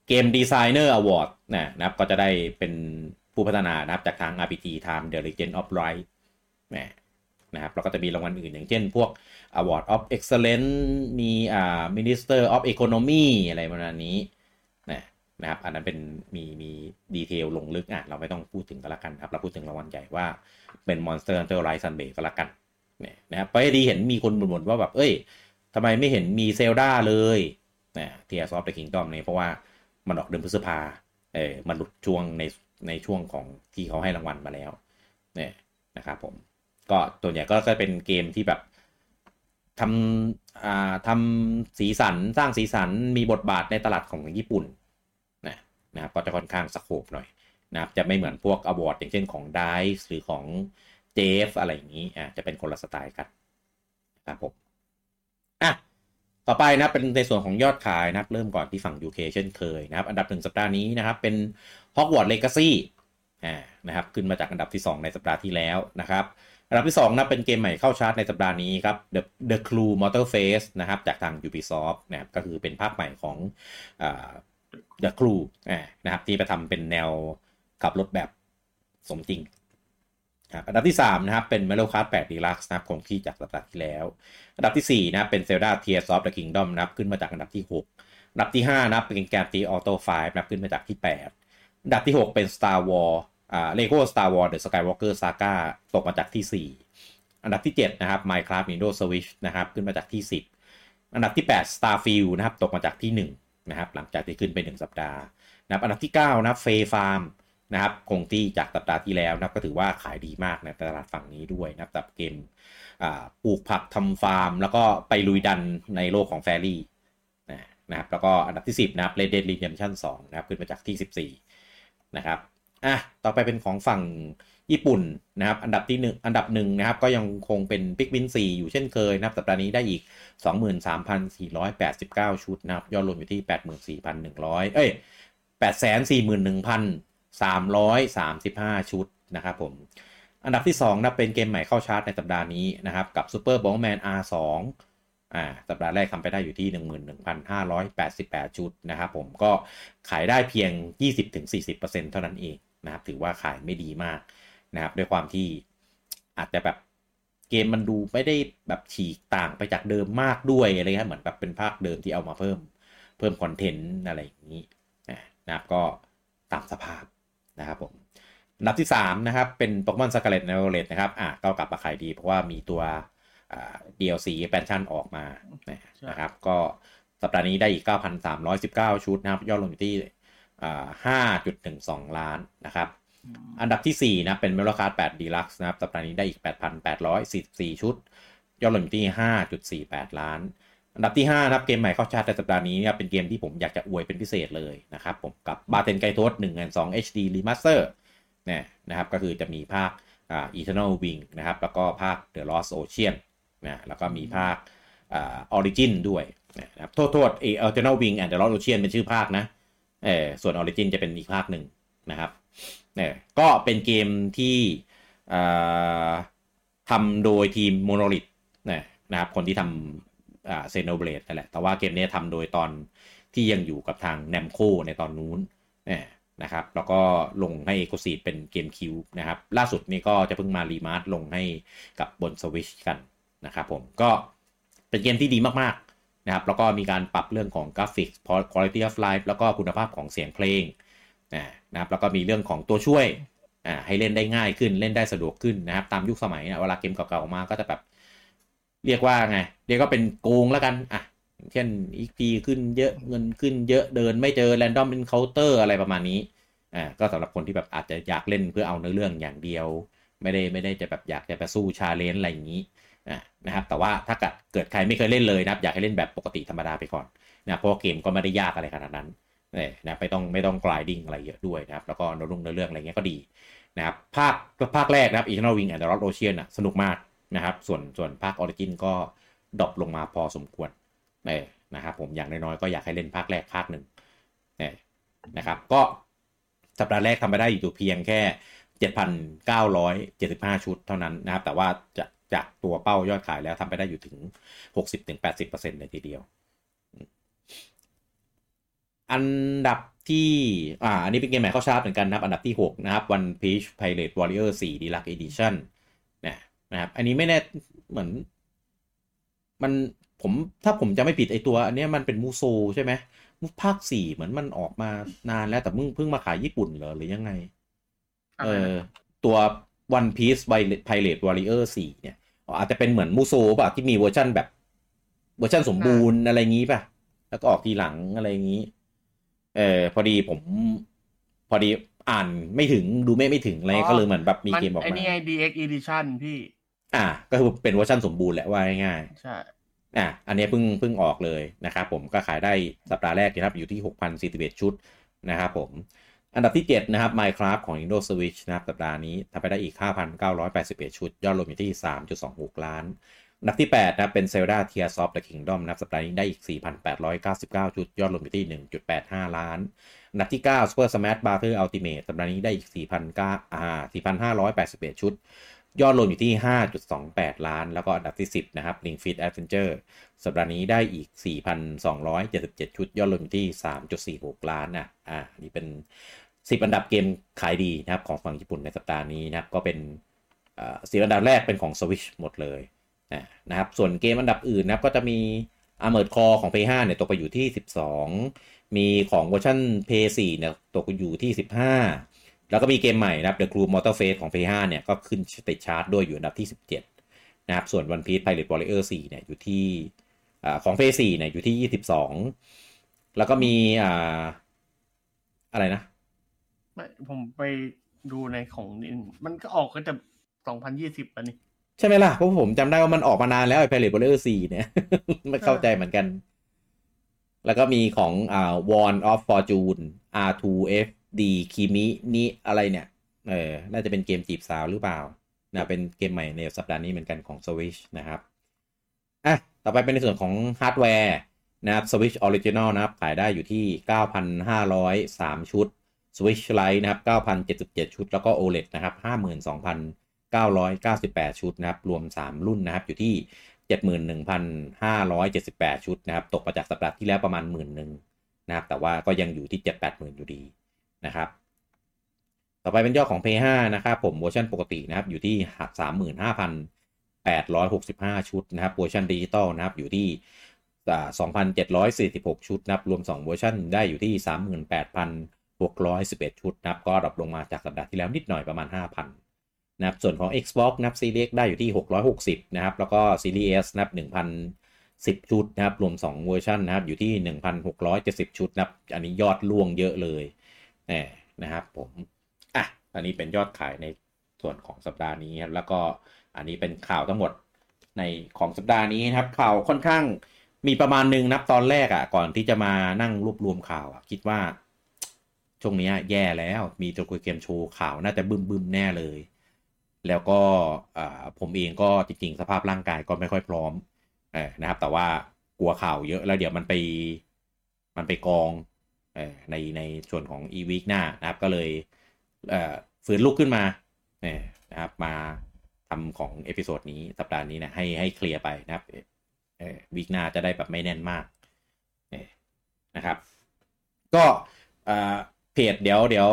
เกมดีไซเนอร์อวอร์ดนะครับก็จะได้เป็นผู้พัฒนานะครับจากทาง RPG Time The Legend of Light นะครับแล้วก็จะมีรางวัลอื่นอย่างเช่นพวก Award of Excellence มีอ่า Minister of Economy อะไรประมาณนี้ นะครับ อันนั้นเป็นมีมี detail ลงลึกอะเราไม่ต้องพูดถึงกันละกันครับ เราพูดถึงรางวัลใหญ่ว่าเป็น Monster Hunter Rise Sunday ก็และกันเนี่ยนะครับไปดีเห็นมีคนบ่นว่าแบบ เอ้ยทำไมไม่เห็นมี Zelda เลยนะ Tears of the Kingdom เนี่ยเพราะว่ามันออกเดือนพฤษภาเออมันหลุดช่วงในในช่วงของที่เขาให้รางวัลมาแล้วเนี่ยนะครับผมก็ตัวใหญ่ก็จะเป็นเกมที่แบบทำอ่าทำสีสันสร้างสีสันมีบทบาทในตลาดของญี่ปุ่น นะครับก็จะค่อนข้างสโคบหน่อยนะครับจะไม่เหมือนพวกอวอร์ดอย่างเช่นของ d i c e หรือของ j f อะไรอย่างนี้อ่าจะเป็นคนละสไตล์กันครับผมอะต่อไปนะเป็นในส่วนของยอดขายนะครับเริ่มก่อนที่ฝั่ง UK เช่นเคยนะครับ อันดับหนึ่งสัปดาห์นี้นะครับเป็น Hogwarts Legacy อ่านะครับขึ้นมาจากอันดับที่ 2 ในสัปดาห์ที่แล้วนะครับอันดับที่2นะเป็นเกมใหม่เข้าชาร์ตในสัปดาห์นี้ครับ The The Clue Motor Face นะครับจากทาง Ubisoft นะครับก็คือเป็นภาคใหม่ของอ่า The Clue อ่านะครับที่ไปทำเป็นแนวขับรถแบบสมจริงครับอันดับที่ 3 นะครับ เป็น Mario Kart 8 Deluxe นะครับคงที่จากสัปดาห์ที่แล้ว อันดับที่ 4 นะครับเป็น Zelda Tears of the Kingdom นะครับขึ้นมาจากอันดับที่ 6 อันดับที่ 5 นะครับเป็น Grand Theft Auto 5นะครับขึ้นมาจากที่ 8 อันดับที่ 6 เป็น Star Wars อ่า Lego Star Wars The Skywalker Saga ตกมาจากที่ 4 อันดับที่ 7 นะครับ Minecraft Nintendo Switch นะครับขึ้นมาจากที่ 10 อันดับที่ 8 Starfield นะครับตกมาจากที่ 1 นะครับหลังจากที่ขึ้นไป 1 สัปดาห์นะครับอันดับที่ 9 นะครับ Fay Farm นะครับคงที่จากสัปดาห์ที่แล้วนับก็ถือว่าขายดีมากในตลาดฝั่งนี้ด้วยนับกับเกมปลูกผักทำฟาร์ม แล้วก็ไปลุยดันในโลกของแฟรี่นะครับแล้วก็อันดับที่ 10 นะครับ Red Dead Redemption 2 นะครับ ขึ้นมาจากที่ 14 นะครับอะต่อไปเป็นของฝั่ง ญี่ปุ่นนะครับอันดับที่ 1 อันดับหนึ่งนะครับก็ยังคงเป็น p i ก m ิน 4 อยู่เช่นเคยนะครับสัปดาห์นี้ได้อีก 23,489 ชุดนะครับยอดรวมอยู่ที่ 84,100 เอ้ย 841,335 ชุดนะครับผมอันดับที่ 2นะเป็นเกมใหม่เข้าชาร์ตในสัปดาห์นี้นะครับกับ Super b o m b m a n R2 อ่าสัปดาห์แรกทำไปได้อยู่ที่ 11,588 ชุดนะครับผมก็ขายได้เพียง 20-40%เท่านั้นเองนะครับถือว่าขายไม่ดีมาก นะครับด้วยความที่อาจจะแบบเกมมันดูไม่ได้แบบฉีกต่างไปจากเดิมมากด้วยอะไรเงี้ยเหมือนแบบเป็นภาคเดิมที่เอามาเพิ่มเพิ่มคอนเทนต์อะไรอย่างนี้นะครับก็ตามสภาพนะครับผมอันดับที่ 3 นะครับ เป็น Pokémon Scarlet and Violet นะครับอะก็กลับมาขายดี เพราะว่ามีตัวอ่า DLC แปนชั่นออกมานะครับ ก็สัปดาห์นี้ได้อีก 9,319 ชุดนะครับ ยอดรวมอยู่ที่อ่า5.12 ล้านนะครับ อันดับที่ 4 นะ เป็นเมลคาร์ด8 Deluxe นะครับ สัปดาห์นี้ได้อีก 8,844 ชุด ยอดรวมอยู่ที่ 5.48 ล้าน อันดับที่ 5 นะครับ เกมใหม่เข้าชาร์ตในสัปดาห์นี้เนี่ยเป็นเกมที่ผมอยากจะอวยเป็นพิเศษเลยนะครับผมกับบาเทนไกโทส1 2 HD Remaster เนี่ยนะครับก็คือจะมีภาคอ่า Eternal Wing นะครับ แล้วก็ภาค The Lost Ocean นะแล้วก็มีภาคอ่า Origin ด้วยนะครับโทษโทษเอ Eternal Wing and The Lost Ocean เป็นชื่อภาคนะเออส่วน Origin จะเป็นอีกภาคหนึ่งนะครับ เนี่ยก็เป็นเกมที่ทำโดยทีม Monolith นะครับคนที่ทำเซโนเบลดนั่นแหละ แต่ว่าเกมนี้ทำโดยตอนที่ยังอยู่กับทางแนมโคในตอนนู้นนะครับ แล้วก็ลงให้ exclusive เป็น GameCube นะครับ ล่าสุดนี่ก็จะเพิ่งมา remaster ลงให้กับบนสวิชกันนะครับผมก็เป็นเกมที่ดีมากๆนะครับ แล้วก็มีการปรับเรื่องของกราฟิก quality of life แล้วก็คุณภาพของเสียงเพลง นะครับแล้วก็มีเรื่องของตัวช่วยให้เล่นได้ง่ายขึ้นเล่นได้สะดวกขึ้นนะครับตามยุคสมัยนะเวลาเกมเก่าๆมาก็จะแบบเรียกว่าไงเรียกก็เป็นโกงแล้วกันอะเช่น XP ขึ้นเยอะเงินขึ้นเยอะเดินไม่เจอ random encounter อะไรประมาณนี้อ่าก็สำหรับคนที่แบบอาจจะอยากเล่นเพื่อเอาเนื้อเรื่องอย่างเดียว ไม่ได้ไม่ได้จะแบบอยากจะไปสู้ challenge อะไรอย่างนี้อ่านะครับแต่ว่าถ้าเกิดเกิดใครไม่เคยเล่นเลยนะครับอยากให้เล่นแบบปกติธรรมดาไปก่อนนะเพราะเกมก็ไม่ได้ยากอะไรขนาดนั้น เนี่ยนะไม่ต้องไม่ต้อง grinding อะไรเยอะด้วยนะครับ แล้วก็เนื้อเรื่องเนื้อเรื่องอะไรเงี้ยก็ดีนะครับภาคภาคแรกนะครับ Eternal Wings and the Lost Ocean อะสนุกมากนะครับ ส่วนส่วนภาค Origins ก็ drop ลงมาพอสมควรเนี่ยนะครับผมอย่างน้อยๆก็อยากให้เล่นภาคแรกภาคหนึ่งเนี่ยนะครับ ก็สัปดาห์แรกทำไปได้อยู่เพียงแค่ 7,975 ชุดเท่านั้นนะครับ แต่ว่าจะจากตัวเป้ายอดขายแล้วทำไปได้อยู่ถึง 60-80%เลยทีเดียว อันดับที่ อ่า อันนี้เป็นเกมใหม่เข้าชาร์ตเหมือนกันนะครับ อันดับที่ 6 นะครับ One Piece Pirate Warriors 4 Deluxe Edition นะครับ อันนี้ไม่แน่เหมือน มันผมถ้าผมจะไม่ผิดไอตัวอันนี้มันเป็น Musou ใช่ไหมมูภาคสี่เหมือนมันออกมานานแล้วแต่มึงเพิ่งมาขายญี่ปุ่นเหรอหรือยังไง เออตัว One Piece Pirate Warriors 4 เนี่ย อาจจะเป็นเหมือน Musou ป่ะที่มีเวอร์ชันแบบเวอร์ชันสมบูรณ์อะไรงี้ป่ะ แล้วก็ออกทีหลังอะไรงี้ เออพอดีผม พอดีอ่านไม่ถึงดูไม่ไม่ถึงอะไรก็เลยเหมือนแบบมีเกมออกมาไอ้นี่ไง DX Edition พี่ อ่า ก็คือเป็นเวอร์ชันสมบูรณ์แหละว่าง่ายๆใช่อ่าอันนี้เพิ่งเพิ่งออกเลยนะครับผมก็ขายได้สัปดาห์แรกนะครับอยู่ที่ 6,041 ชุดนะครับผม อันดับที่ 7 นะครับ Minecraft ของ Nintendo Switch นะครับสัปดาห์นี้ทำไปได้อีก 5,981 ชุด ยอดรวมอยู่ที่ 3.26 ล้านอั นดับที่ 8 นะเป็น Zelda Tears of the Kingdom นับสัปดาห์นี้ได้อีก 4,899ชุด ยอดรวมอยู่ที่ 1.85 ล้านอันดับที่ 9 Super Smash Bros Ultimate สัปดาห์นี้ได้อีก 4,900อ่า4,581 ชุด ยอดรวมอยู่ที่ 5.28 ล้าน แล้วก็อันดับที่ 10 นะครับ Ring Fit Adventure สัปดาห์นี้ได้อีก 4,277 ชุด ยอดรวมอยู่ที่ 3.46 ล้านนะอ่านี่เป็น 10 อันดับเกมขายดีนะครับของฝั่งญี่ปุ่นในสัปดาห์นี้นะครับก็เป็นสิบอันดับแรกเป็นของ Switch หมดเลย นะครับส่วนเกมอันดับอื่นนะครับก็จะมี Armored Core ของ PS5 เนี่ยตกไปอยู่ที่ 12 มีของเวอร์ชัน PS4 เนี่ยตกอยู่ที่ 15 แล้วก็มีเกมใหม่นะครับ The Crew Motor Face ของ PS5 เนี่ยก็ขึ้นติดชาร์ตด้วยอยู่อันดับที่ 17 นะครับส่วน One Piece Pirate Warrior 4เนี่ยอยู่ที่ของ PS4 เนี่ยอยู่ที่ 22 แล้วก็มีอ่าอะไรนะไม่ผมไปดูในของมันก็ออกก็จะ 2020แล้วนี่ ใช่ไหมล่ะ เพราะผมจำได้ว่ามันออกมานานแล้วไอ้ Pirate Warrior 4 เนี่ย ไม่เข้าใจเหมือนกัน แล้วก็มีของอ่า Wand of Fortune R2FD Kimi นี่อะไรเนี่ย เออ น่าจะเป็นเกมจีบสาวหรือเปล่านะเป็นเกมใหม่ในสัปดาห์นี้เหมือนกันของ Switch นะครับ อะ ต่อไปเป็นในส่วนของฮาร์ดแวร์นะครับ Switch Original นะครับ ขายได้อยู่ที่ 9,503 ชุด Switch Lite นะครับ 9,077 ชุด แล้วก็ OLED นะครับ 998 ชุดนะครับ รวม 3 รุ่นนะครับ อยู่ที่ 71,578 ชุดนะครับ ตกมาจากสัปดาห์ที่แล้วประมาณหมื่นหนึ่งนะครับ แต่ว่าก็ยังอยู่ที่ 7-8หมื่นอยู่ดีนะครับ ต่อไปเป็นยอดของ PS5 นะครับ ผมเวอร์ชันปกตินะครับ อยู่ที่ 35,865 ชุดนะครับ เวอร์ชันดิจิตอลนะครับ อยู่ที่2,746 ชุดนะครับ รวม 2 เวอร์ชันได้อยู่ที่ 38,611 ชุดนะครับ ก็ drop ลงมาจากสัปดาห์ที่แล้วนิดหน่อยประมาณ 5,000 นะครับส่วนของ Xbox นะครับ Series X ได้อยู่ที่ 660 นะครับ แล้วก็ Series S นะครับ1,010 ชุดนะครับ รวม 2 เวอร์ชันนะครับ อยู่ที่ 1,670 ชุดนะครับ อันนี้ยอดร่วงเยอะเลยนะครับผม อะ อันนี้เป็นยอดขายในส่วนของสัปดาห์นี้ครับ แล้วก็อันนี้เป็นข่าวทั้งหมดในของสัปดาห์นี้นะครับ ข่าวค่อนข้างมีประมาณหนึ่งนับตอนแรกอะ่ะ ก่อนที่จะมานั่งรวบรวมข่าวอะคิดว่าช่วงนี้แย่แล้ว มีตัวคุยเกมโชว์ข่าวน่าจะบึ้มบึมแน่เลย แล้วก็ผมเองก็จริงๆ สภาพร่างกายก็ไม่ค่อยพร้อมนะครับ แต่ว่ากลัวข่าวเยอะแล้วเดี๋ยวมันไปมันไปกองในในส่วนของอีวีคหน้านะครับ ก็เลยฝืนลุกขึ้นมานะครับ มาทำของ episode นี้สัปดาห์นี้นะให้ให้เคลียร์ไปนะครับ week หน้าจะได้แบบไม่แน่นมากนะครับ ก็เพจเดี๋ยวเดี๋ยว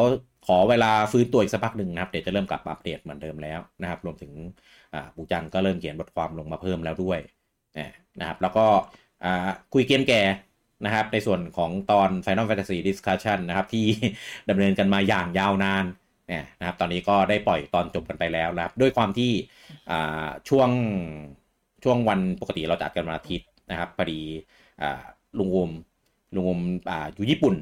ขอเวลาฟื้นตัวอีกสักพักหนึ่งนะครับ เดี๋ยวจะเริ่มกลับอัปเดตเหมือนเดิมแล้วนะครับ รวมถึงบูจังก็เริ่มเขียนบทความลงมาเพิ่มแล้วด้วยนะครับ แล้วก็คุยเกมแก่นะครับ ในส่วนของตอน Final Fantasy Discussion นะครับ ที่ดำเนินกันมาอย่างยาวนานเนี่ยนะครับ ตอนนี้ก็ได้ปล่อยตอนจบกันไปแล้วนะครับ ด้วยความที่ช่วงช่วงวันปกติเราจัดกันวันอาทิตย์นะครับพอดีลุงวมลุงวมออยู่ญี่ปุ่น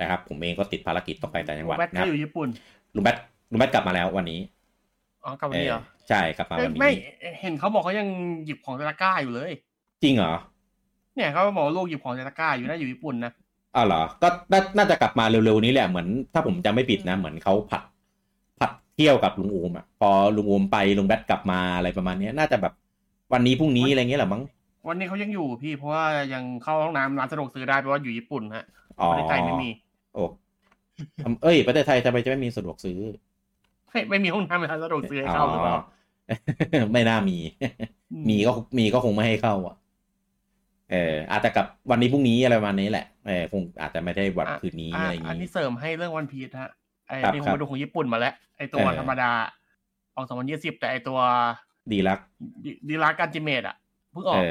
นะครับ ผมเองก็ติดภารกิจต้องไปแต่จังหวัดนะครับอยู่ญี่ปุ่นลุงแบทลุงแบทกลับมาแล้ววันนี้อ๋อกลับวันนี้เหรอใช่กลับมาวันนี้ไม่เห็นเขาบอกเขายังหยิบของในตะกร้าอยู่เลย จริงเหรอเนี่ยเขาบอกลูกหยิบของในตะกร้าอยู่น่าอยู่ญี่ปุ่นนะอ้าวเหรอ ก็น่าจะกลับมาเร็วๆนี้แหละเหมือนถ้าผมจำไม่ผิดนะ เหมือนเขาผัดผัดเที่ยวกับลุงอูมอะพอลุงอูมไปลุงแบทกลับมาอะไรประมาณนี้น่าจะแบบวันนี้พรุ่งนี้อะไรเงี้ยหรอมั้ง วันนี้เขายังอยู่พี่เพราะว่ายังเข้าห้องน้ำร้านสะดวกซื้อได้เพราะว่าอยู่ญี่ปุ่นฮะประเทศไทยไม่มี โอ้เอ้ยประเทศไทยทำไมจะไม่มีสะดวกซื้อไม่มีห้องน้ำร้านสะดวกซื้อให้เข้าหรือเปล่าไม่น่ามี มีก็มีก็คงไม่ให้เข้า อะ เอออาจจะกับวันนี้พรุ่งนี้อะไรประมาณนี้แหละเออคงอาจจะไม่ได้วันคืนนี้อะไรอย่างนี้อันนี้เสริมให้เรื่องวันพีทฮะไอ้ที่ผมไปดูของญี่ปุ่นมาแล้วไอ้ตัวธรรมดาออกสองพันยี่สิบแต่ไอ้ตัว ดีลัก ดีลักการจิเมตอะ เพิ่งออก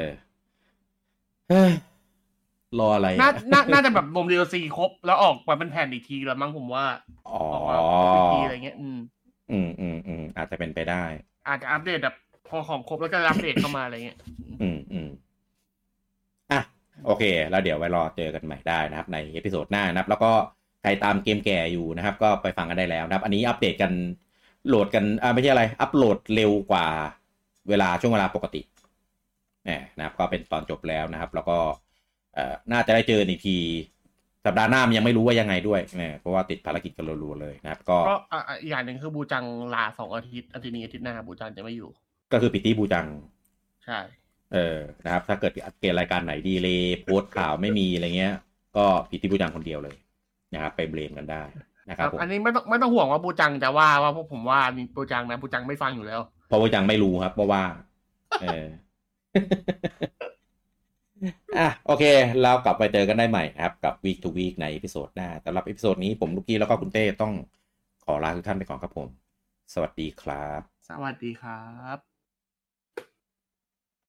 รออะไรน่าน่าจะแบบรวมดีลซีครบ แล้วออกมาเป็นแผ่นอีกทีแล้วมั้งผมว่าอ๋อทีอะไรเงี้ย อืม อืมอืมอืมอาจจะเป็นไปได้ อาจจะอัปเดตแบบพอของครบแล้วก็อัปเดตเข้ามาอะไรเงี้ย อืมอืมอะโอเค แล้วเดี๋ยวไว้รอเจอกันใหม่ได้นะครับ ใน episode หน้านะครับ แล้วก็ใครตามเกมแก่อยู่นะครับ ก็ไปฟังกันได้แล้วนะครับ อันนี้อัปเดตกันโหลดกันอ่าไม่ใช่อะไร อัปโหลดเร็วกว่าเวลาช่วงเวลาปกติ เนี่ยนะครับก็เป็นตอนจบแล้วนะครับ แล้วก็น่าจะได้เจออีกทีสัปดาห์หน้ามันยังไม่รู้ว่ายังไงด้วยเนี่ยเพราะว่าติดภารกิจกันรัวๆเลยนะครับ ก็ก็อะอะอีกอย่างหนึ่งคือบูจังลาสองอาทิตย์อาทิตย์นี้อาทิตย์หน้าบูจังจะไม่อยู่ ก็คือปิตี้บูจัง ใช่ เออนะครับ ถ้าเกิดเกณฑ์รายการไหนดีเลยโพสต์ข่าวไม่มีอะไรเงี้ย ก็ปิตี้บูจังคนเดียวเลยนะครับไปเบลมกันได้นะครับผมอันนี้ไม่ต้องไม่ต้องห่วงว่าบูจังจะว่าว่าพวกผมว่ามีบูจังนะบูจังไม่ฟังอยู่แล้วเพราะว่ายังไม่รู้ครับเพราะว่า เออ อะโอเค เรากลับไปเจอกันได้ใหม่นะครับ กับ week to week ใน e อพิโซดหน้าสำหรับ e อพิโซดนี้ผมลูกกี้แล้วก็คุณเต้ต้องขอลาทุกท่านไปก่อนครับผม สวัสดีครับ สวัสดีครับ